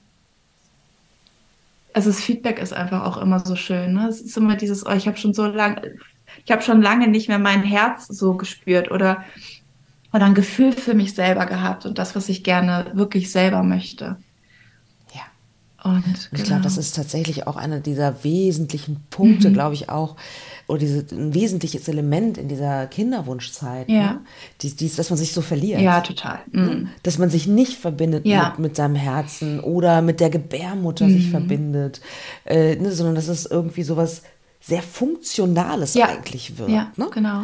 also das Feedback ist einfach auch immer so schön. Ne? Es ist immer dieses, oh, ich habe schon so lange, ich habe schon lange nicht mehr mein Herz so gespürt oder oder ein Gefühl für mich selber gehabt und das, was ich gerne wirklich selber möchte. Und ich genau. glaube, das ist tatsächlich auch einer dieser wesentlichen Punkte, mhm. glaube ich auch, oder diese, ein wesentliches Element in dieser Kinderwunschzeit, Ja. ne? dies, dies, dass man sich so verliert. Ja, total. Mhm. Dass man sich nicht verbindet Ja. mit, mit seinem Herzen oder mit der Gebärmutter Mhm. sich verbindet, äh, ne, sondern dass es irgendwie sowas sehr Funktionales Ja. eigentlich wird. Ja, ne? genau.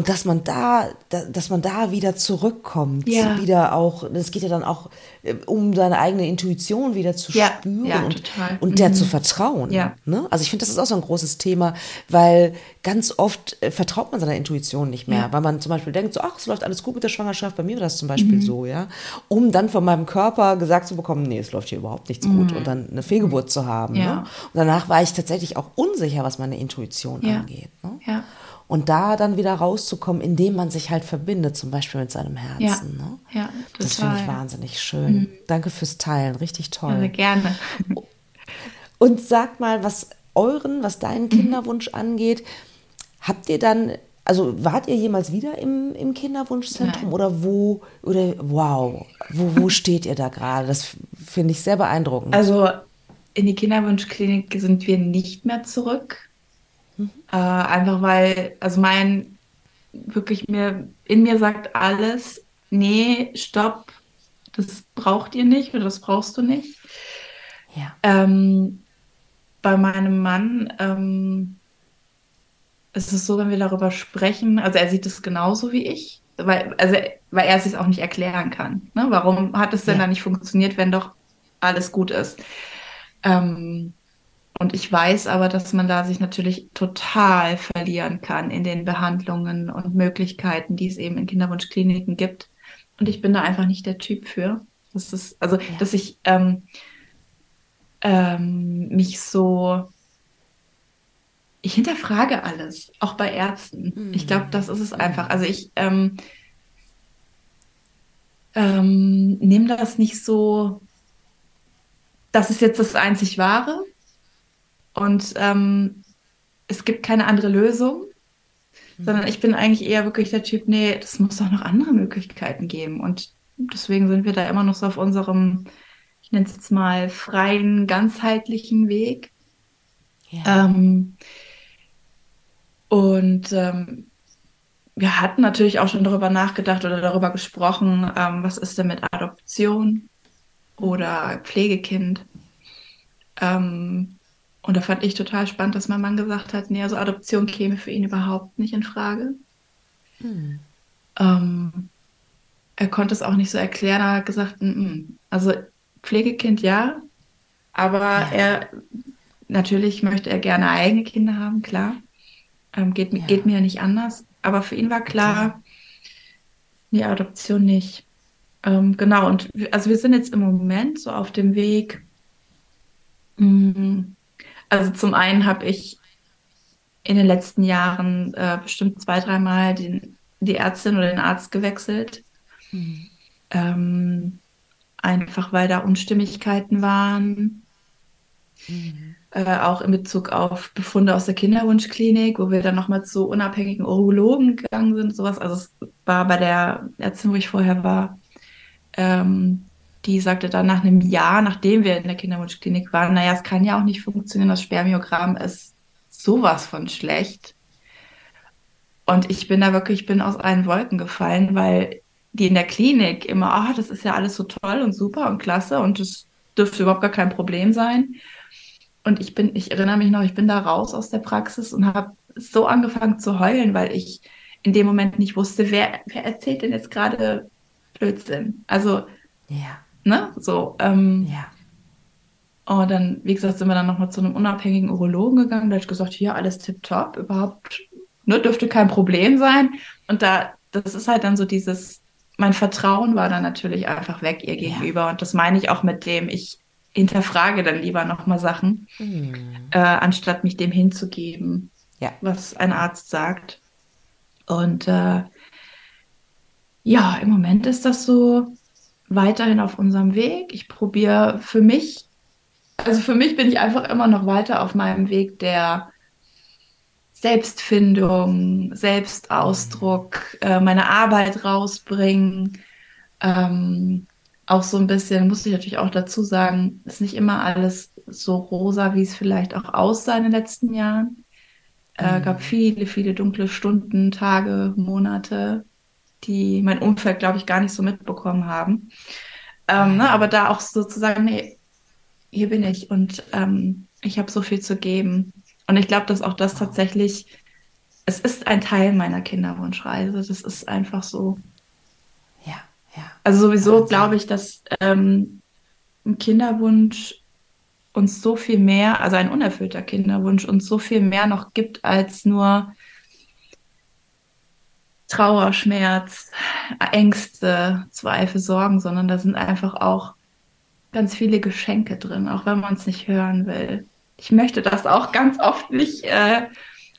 Und dass man da, da, dass man da wieder zurückkommt, Ja. wieder auch, es geht ja dann auch äh, um seine eigene Intuition wieder zu Ja, spüren ja, und, und der Mhm. zu vertrauen. Ja. Ne? Also ich finde, das ist auch so ein großes Thema, weil ganz oft äh, vertraut man seiner Intuition nicht mehr, weil man zum Beispiel denkt, so, ach, es läuft alles gut mit der Schwangerschaft, bei mir war das zum Mhm. Beispiel so, ja, um dann von meinem Körper gesagt zu bekommen, nee, es läuft hier überhaupt nichts gut und dann eine Fehlgeburt zu haben. Mhm. Ne? Und danach war ich tatsächlich auch unsicher, was meine Intuition angeht. Ne? Ja. Und da dann wieder rauszukommen, indem man sich halt verbindet, zum Beispiel mit seinem Herzen. Ne? Ja, Das total. finde ich wahnsinnig schön. Danke fürs Teilen, richtig Ja, toll. gerne. Und sag mal, was euren, was deinen Mhm. Kinderwunsch angeht, habt ihr dann, also wart ihr jemals wieder im, im Kinderwunschzentrum Nein. oder wo, oder wow, wo, wo steht ihr da gerade? Das finde ich sehr beeindruckend. Also in die Kinderwunschklinik sind wir nicht mehr zurück. Äh, einfach weil, also mein, wirklich mir, in mir sagt alles, nee, stopp, das braucht ihr nicht oder das brauchst du nicht. ja. Ähm, bei meinem Mann ähm, ist es so, wenn wir darüber sprechen, also er sieht es genauso wie ich, weil, also, weil er es sich auch nicht erklären kann. Ne? Warum hat es denn Ja. dann nicht funktioniert, wenn doch alles gut ist? Ähm, und ich weiß aber, dass man da sich natürlich total verlieren kann in den Behandlungen und Möglichkeiten, die es eben in Kinderwunschkliniken gibt. Und ich bin da einfach nicht der Typ für. Das ist, also, dass ich ähm, ähm, mich so. Ich hinterfrage alles, auch bei Ärzten. Ich glaube, das ist es einfach. Also ich ähm, ähm, nehme das nicht so, das ist jetzt das einzig Wahre und ähm, es gibt keine andere Lösung, sondern ich bin eigentlich eher wirklich der Typ, nee, das muss doch noch andere Möglichkeiten geben und deswegen sind wir da immer noch so auf unserem, ich nenne es jetzt mal, freien, ganzheitlichen Weg. ja. Ähm, und ähm, wir hatten natürlich auch schon darüber nachgedacht oder darüber gesprochen, ähm, was ist denn mit Adoption oder Pflegekind. Ähm, und da fand ich total spannend, dass mein Mann gesagt hat, nee, also Adoption käme für ihn überhaupt nicht in Frage. Hm. Ähm, er konnte es auch nicht so erklären, er hat gesagt, mm, mm. also Pflegekind ja, aber Ja. er natürlich möchte er gerne eigene Kinder haben, klar. Ähm, geht, Ja. geht mir ja nicht anders. Aber für ihn war klar, nee, Adoption nicht. Ähm, genau, und also wir sind jetzt im Moment so auf dem Weg. mm, Also zum einen habe ich in den letzten Jahren äh, bestimmt zwei, dreimal den, die Ärztin oder den Arzt gewechselt. Ähm, einfach weil da Unstimmigkeiten waren. Äh, auch in Bezug auf Befunde aus der Kinderwunschklinik, wo wir dann nochmal zu unabhängigen Urologen gegangen sind, sowas. Also es war bei der Ärztin, wo ich vorher war, ähm, die sagte dann nach einem Jahr, nachdem wir in der Kinderwunschklinik waren, naja, es kann ja auch nicht funktionieren, das Spermiogramm ist sowas von schlecht. Und ich bin da wirklich, ich bin aus allen Wolken gefallen, weil die in der Klinik immer, ah, das ist ja alles so toll und super und klasse und das dürfte überhaupt gar kein Problem sein. Und ich bin, ich erinnere mich noch, ich bin da raus aus der Praxis und habe so angefangen zu heulen, weil ich in dem Moment nicht wusste, wer, wer erzählt denn jetzt gerade Blödsinn? Also, Ja, ne, so. Ähm, ja. und dann, wie gesagt, sind wir dann nochmal zu einem unabhängigen Urologen gegangen. Da hat gesagt, hier alles tipptopp, überhaupt, ne, dürfte kein Problem sein. Und da, das ist halt dann so dieses, mein Vertrauen war dann natürlich einfach weg ihr gegenüber. Und das meine ich auch mit dem, ich hinterfrage dann lieber nochmal Sachen, Hm. äh, anstatt mich dem hinzugeben, Ja. was ein Arzt sagt. Und äh, ja, im Moment ist das so weiterhin auf unserem Weg. Ich probiere für mich, also für mich bin ich einfach immer noch weiter auf meinem Weg der Selbstfindung, Selbstausdruck, äh, meine Arbeit rausbringen. Ähm, auch so ein bisschen, muss ich natürlich auch dazu sagen, ist nicht immer alles so rosa, wie es vielleicht auch aussah in den letzten Jahren. äh, mhm. gab viele, viele dunkle Stunden, Tage, Monate, die mein Umfeld, glaube ich, gar nicht so mitbekommen haben. Ähm, ne, aber da auch sozusagen, nee, hier bin ich und ähm, ich habe so viel zu geben. Und ich glaube, dass auch das tatsächlich, es ist ein Teil meiner Kinderwunschreise. Das ist einfach so. Ja, ja. Also sowieso glaube ich, dass ähm, ein Kinderwunsch uns so viel mehr, also ein unerfüllter Kinderwunsch uns so viel mehr noch gibt als nur Trauer, Schmerz, Ängste, Zweifel, Sorgen, sondern da sind einfach auch ganz viele Geschenke drin, auch wenn man es nicht hören will. Ich möchte das auch ganz oft nicht äh,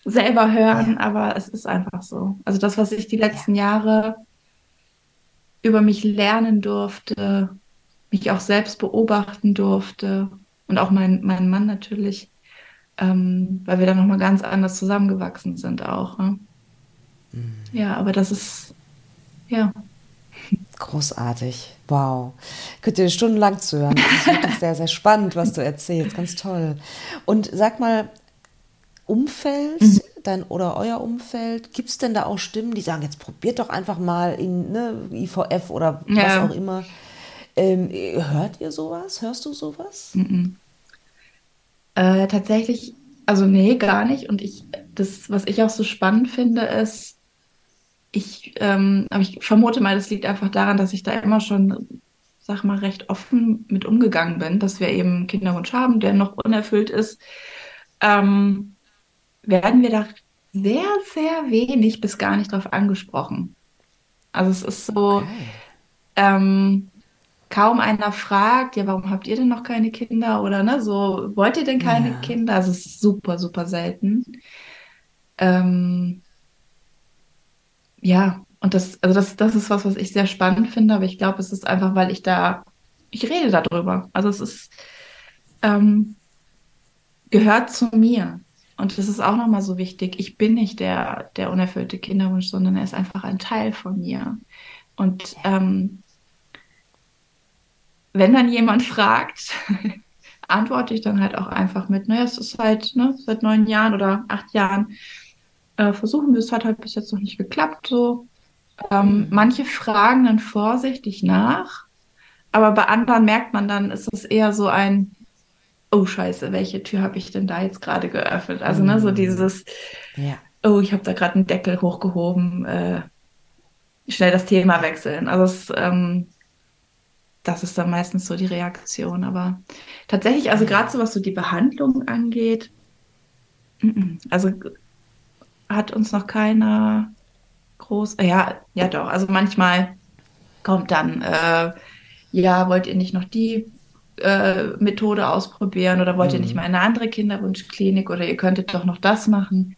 selber hören, ja. aber es ist einfach so. Also das, was ich die letzten ja. Jahre über mich lernen durfte, mich auch selbst beobachten durfte und auch mein, mein Mann natürlich, ähm, weil wir dann nochmal ganz anders zusammengewachsen sind auch. Ne? Ja, aber das ist, ja. Großartig. Wow. Könnt ihr stundenlang zuhören. Das ist wirklich sehr, sehr spannend, was du erzählst. Ganz toll. Und sag mal, Umfeld, mhm. dein oder euer Umfeld, gibt es denn da auch Stimmen, die sagen, jetzt probiert doch einfach mal in ne, IVF oder ja. was auch immer. Ähm, hört ihr sowas? Hörst du sowas? Mhm. Äh, tatsächlich, also nee, gar nicht. Und ich, das, was ich auch so spannend finde, ist, ich, ähm, aber ich vermute mal, das liegt einfach daran, dass ich da immer schon, sag mal, recht offen mit umgegangen bin, dass wir eben Kinderwunsch haben, der noch unerfüllt ist. Ähm, werden wir da sehr, sehr wenig bis gar nicht drauf angesprochen. Also es ist so, okay. ähm, kaum einer fragt, ja, warum habt ihr denn noch keine Kinder? Oder ne, so, wollt ihr denn keine ja. Kinder? Also es ist super, super selten. Ähm, ja, und das, also das, das ist was, was ich sehr spannend finde, aber ich glaube, es ist einfach, weil ich da, ich rede darüber. Also es ist, ähm, gehört zu mir. Und das ist auch nochmal so wichtig. Ich bin nicht der, der unerfüllte Kinderwunsch, sondern er ist einfach ein Teil von mir. Und ähm, wenn dann jemand fragt, antworte ich dann halt auch einfach mit, naja, es ist halt ne, seit neun Jahren oder acht Jahren äh, versuchen wir es, hat halt bis jetzt noch nicht geklappt. So. Ähm. Manche fragen dann vorsichtig nach, aber bei anderen merkt man dann, ist es eher so ein, oh Scheiße, welche Tür habe ich denn da jetzt gerade geöffnet? Also, ne, so mhm. dieses, ja. oh, ich habe da gerade einen Deckel hochgehoben, äh, schnell das Thema wechseln. Also es, ähm, das ist dann meistens so die Reaktion. Aber tatsächlich, also gerade so was so die Behandlung angeht, also hat uns noch keiner groß, ja, ja doch, also manchmal kommt dann, äh, ja, wollt ihr nicht noch die äh, Methode ausprobieren oder wollt mhm. ihr nicht mhm. mal eine andere Kinderwunschklinik oder ihr könntet doch noch das machen.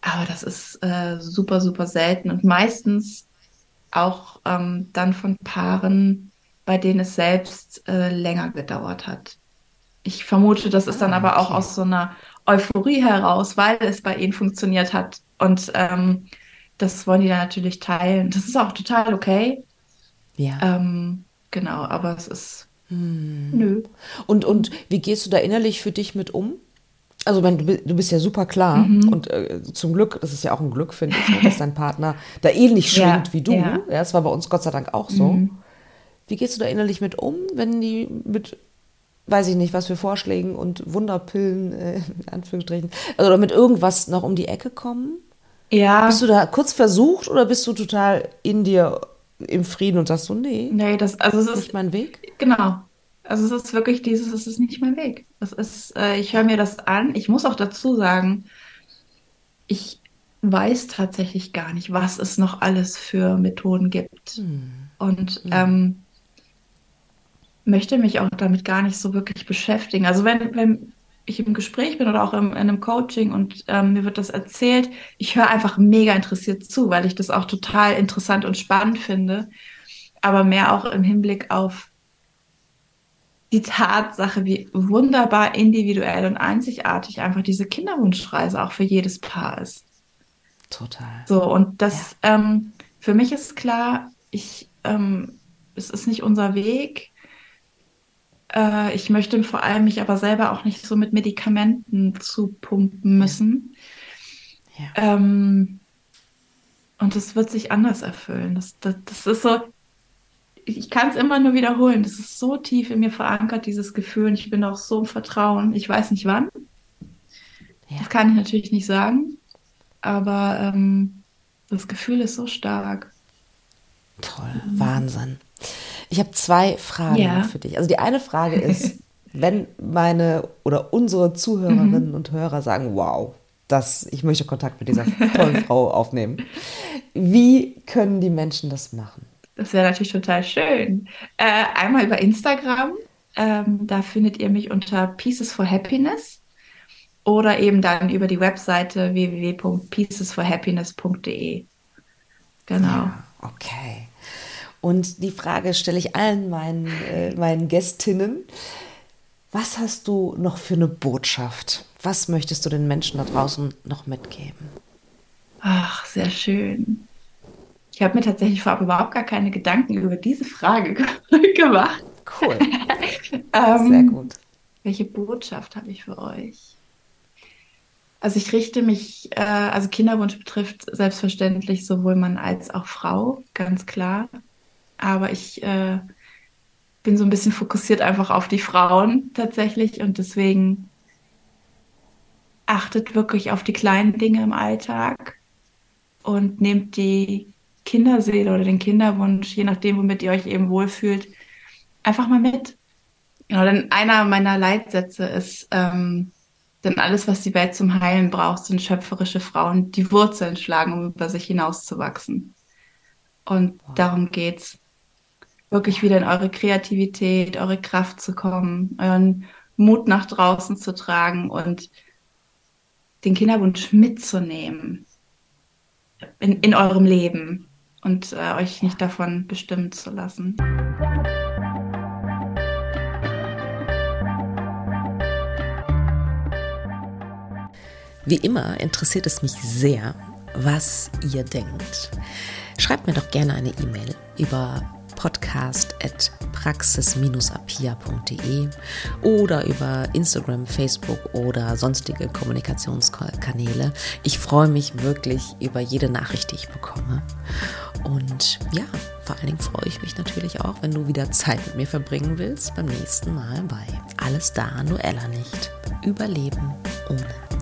Aber das ist äh, super, super selten und meistens auch ähm, dann von Paaren, bei denen es selbst äh, länger gedauert hat. Ich vermute, das ist dann ah, aber auch aus so einer Euphorie heraus, weil es bei ihnen funktioniert hat. Und ähm, das wollen die dann natürlich teilen. Das ist auch total okay. Ja. Ähm, genau, aber es ist. Hm. Nö. Und, und wie gehst du da innerlich für dich mit um? Also, wenn du, du bist ja super klar mhm. und äh, zum Glück, das ist ja auch ein Glück, finde ich, ne, dass dein Partner da ähnlich schwingt ja, wie du. Ja. ja, das war bei uns Gott sei Dank auch so. Mhm. Wie gehst du da innerlich mit um, wenn die mit weiß ich nicht, was für Vorschlägen und Wunderpillen, äh, in Anführungsstrichen, also, oder mit irgendwas noch um die Ecke kommen? Ja. Bist du da kurz versucht oder bist du total in dir im Frieden und sagst so, nee, nee das, also es ist nicht mein Weg? Genau. Also es ist wirklich dieses, es ist nicht mein Weg. Es ist, äh, ich höre mir das an. Ich muss auch dazu sagen, ich weiß tatsächlich gar nicht, was es noch alles für Methoden gibt. Hm. Und hm. ähm, möchte mich auch damit gar nicht so wirklich beschäftigen. Also wenn, wenn ich im Gespräch bin oder auch im, in einem Coaching und ähm, mir wird das erzählt, ich höre einfach mega interessiert zu, weil ich das auch total interessant und spannend finde. Aber mehr auch im Hinblick auf die Tatsache, wie wunderbar individuell und einzigartig einfach diese Kinderwunschreise auch für jedes Paar ist. Total. So, und das ja. ähm, für mich ist klar, ich, ähm, es ist nicht unser Weg äh, ich möchte vor allem mich aber selber auch nicht so mit Medikamenten zupumpen müssen. Ja. Ähm, und es wird sich anders erfüllen. Das, das, das ist so, ich kann es immer nur wiederholen. Das ist so tief in mir verankert, dieses Gefühl. Und ich bin auch so im Vertrauen. Ich weiß nicht wann. Ja. Das kann ich natürlich nicht sagen. Aber ähm, das Gefühl ist so stark. Toll, mhm. Wahnsinn. Ich habe zwei Fragen ja. für dich. Also die eine Frage ist, wenn meine oder unsere Zuhörerinnen mhm. und Hörer sagen, wow, das, ich möchte Kontakt mit dieser tollen Frau aufnehmen. Wie können die Menschen das machen? Das wäre natürlich total schön. Äh, einmal über Instagram. Ähm, da findet ihr mich unter Pieces for Happiness oder eben dann über die Webseite www.piecesforhappiness.de. Genau. Ja, okay. Und die Frage stelle ich allen meinen, äh, meinen Gästinnen. Was hast du noch für eine Botschaft? Was möchtest du den Menschen da draußen noch mitgeben? Ach, sehr schön. Ich habe mir tatsächlich vorab überhaupt gar keine Gedanken über diese Frage gemacht. Cool. ähm, sehr gut. Welche Botschaft habe ich für euch? Also ich richte mich, äh, also Kinderwunsch betrifft selbstverständlich sowohl Mann als auch Frau, ganz klar. Aber ich äh, bin so ein bisschen fokussiert einfach auf die Frauen tatsächlich und deswegen achtet wirklich auf die kleinen Dinge im Alltag und nehmt die Kinderseele oder den Kinderwunsch, je nachdem, womit ihr euch eben wohlfühlt, einfach mal mit. Genau, denn einer meiner Leitsätze ist, ähm, denn alles, was die Welt zum Heilen braucht, sind schöpferische Frauen, die Wurzeln schlagen, um über sich hinauszuwachsen. Und wow. darum geht's wirklich wieder in eure Kreativität, eure Kraft zu kommen, euren Mut nach draußen zu tragen und den Kinderwunsch mitzunehmen in, in eurem Leben und äh, euch nicht davon bestimmen zu lassen. Wie immer interessiert es mich sehr, was ihr denkt. Schreibt mir doch gerne eine E-Mail über podcast.praxis-apia.de oder über Instagram, Facebook oder sonstige Kommunikationskanäle. Ich freue mich wirklich über jede Nachricht, die ich bekomme. Und ja, vor allen Dingen freue ich mich natürlich auch, wenn du wieder Zeit mit mir verbringen willst beim nächsten Mal bei Alles da, Noella nicht. Überleben ohne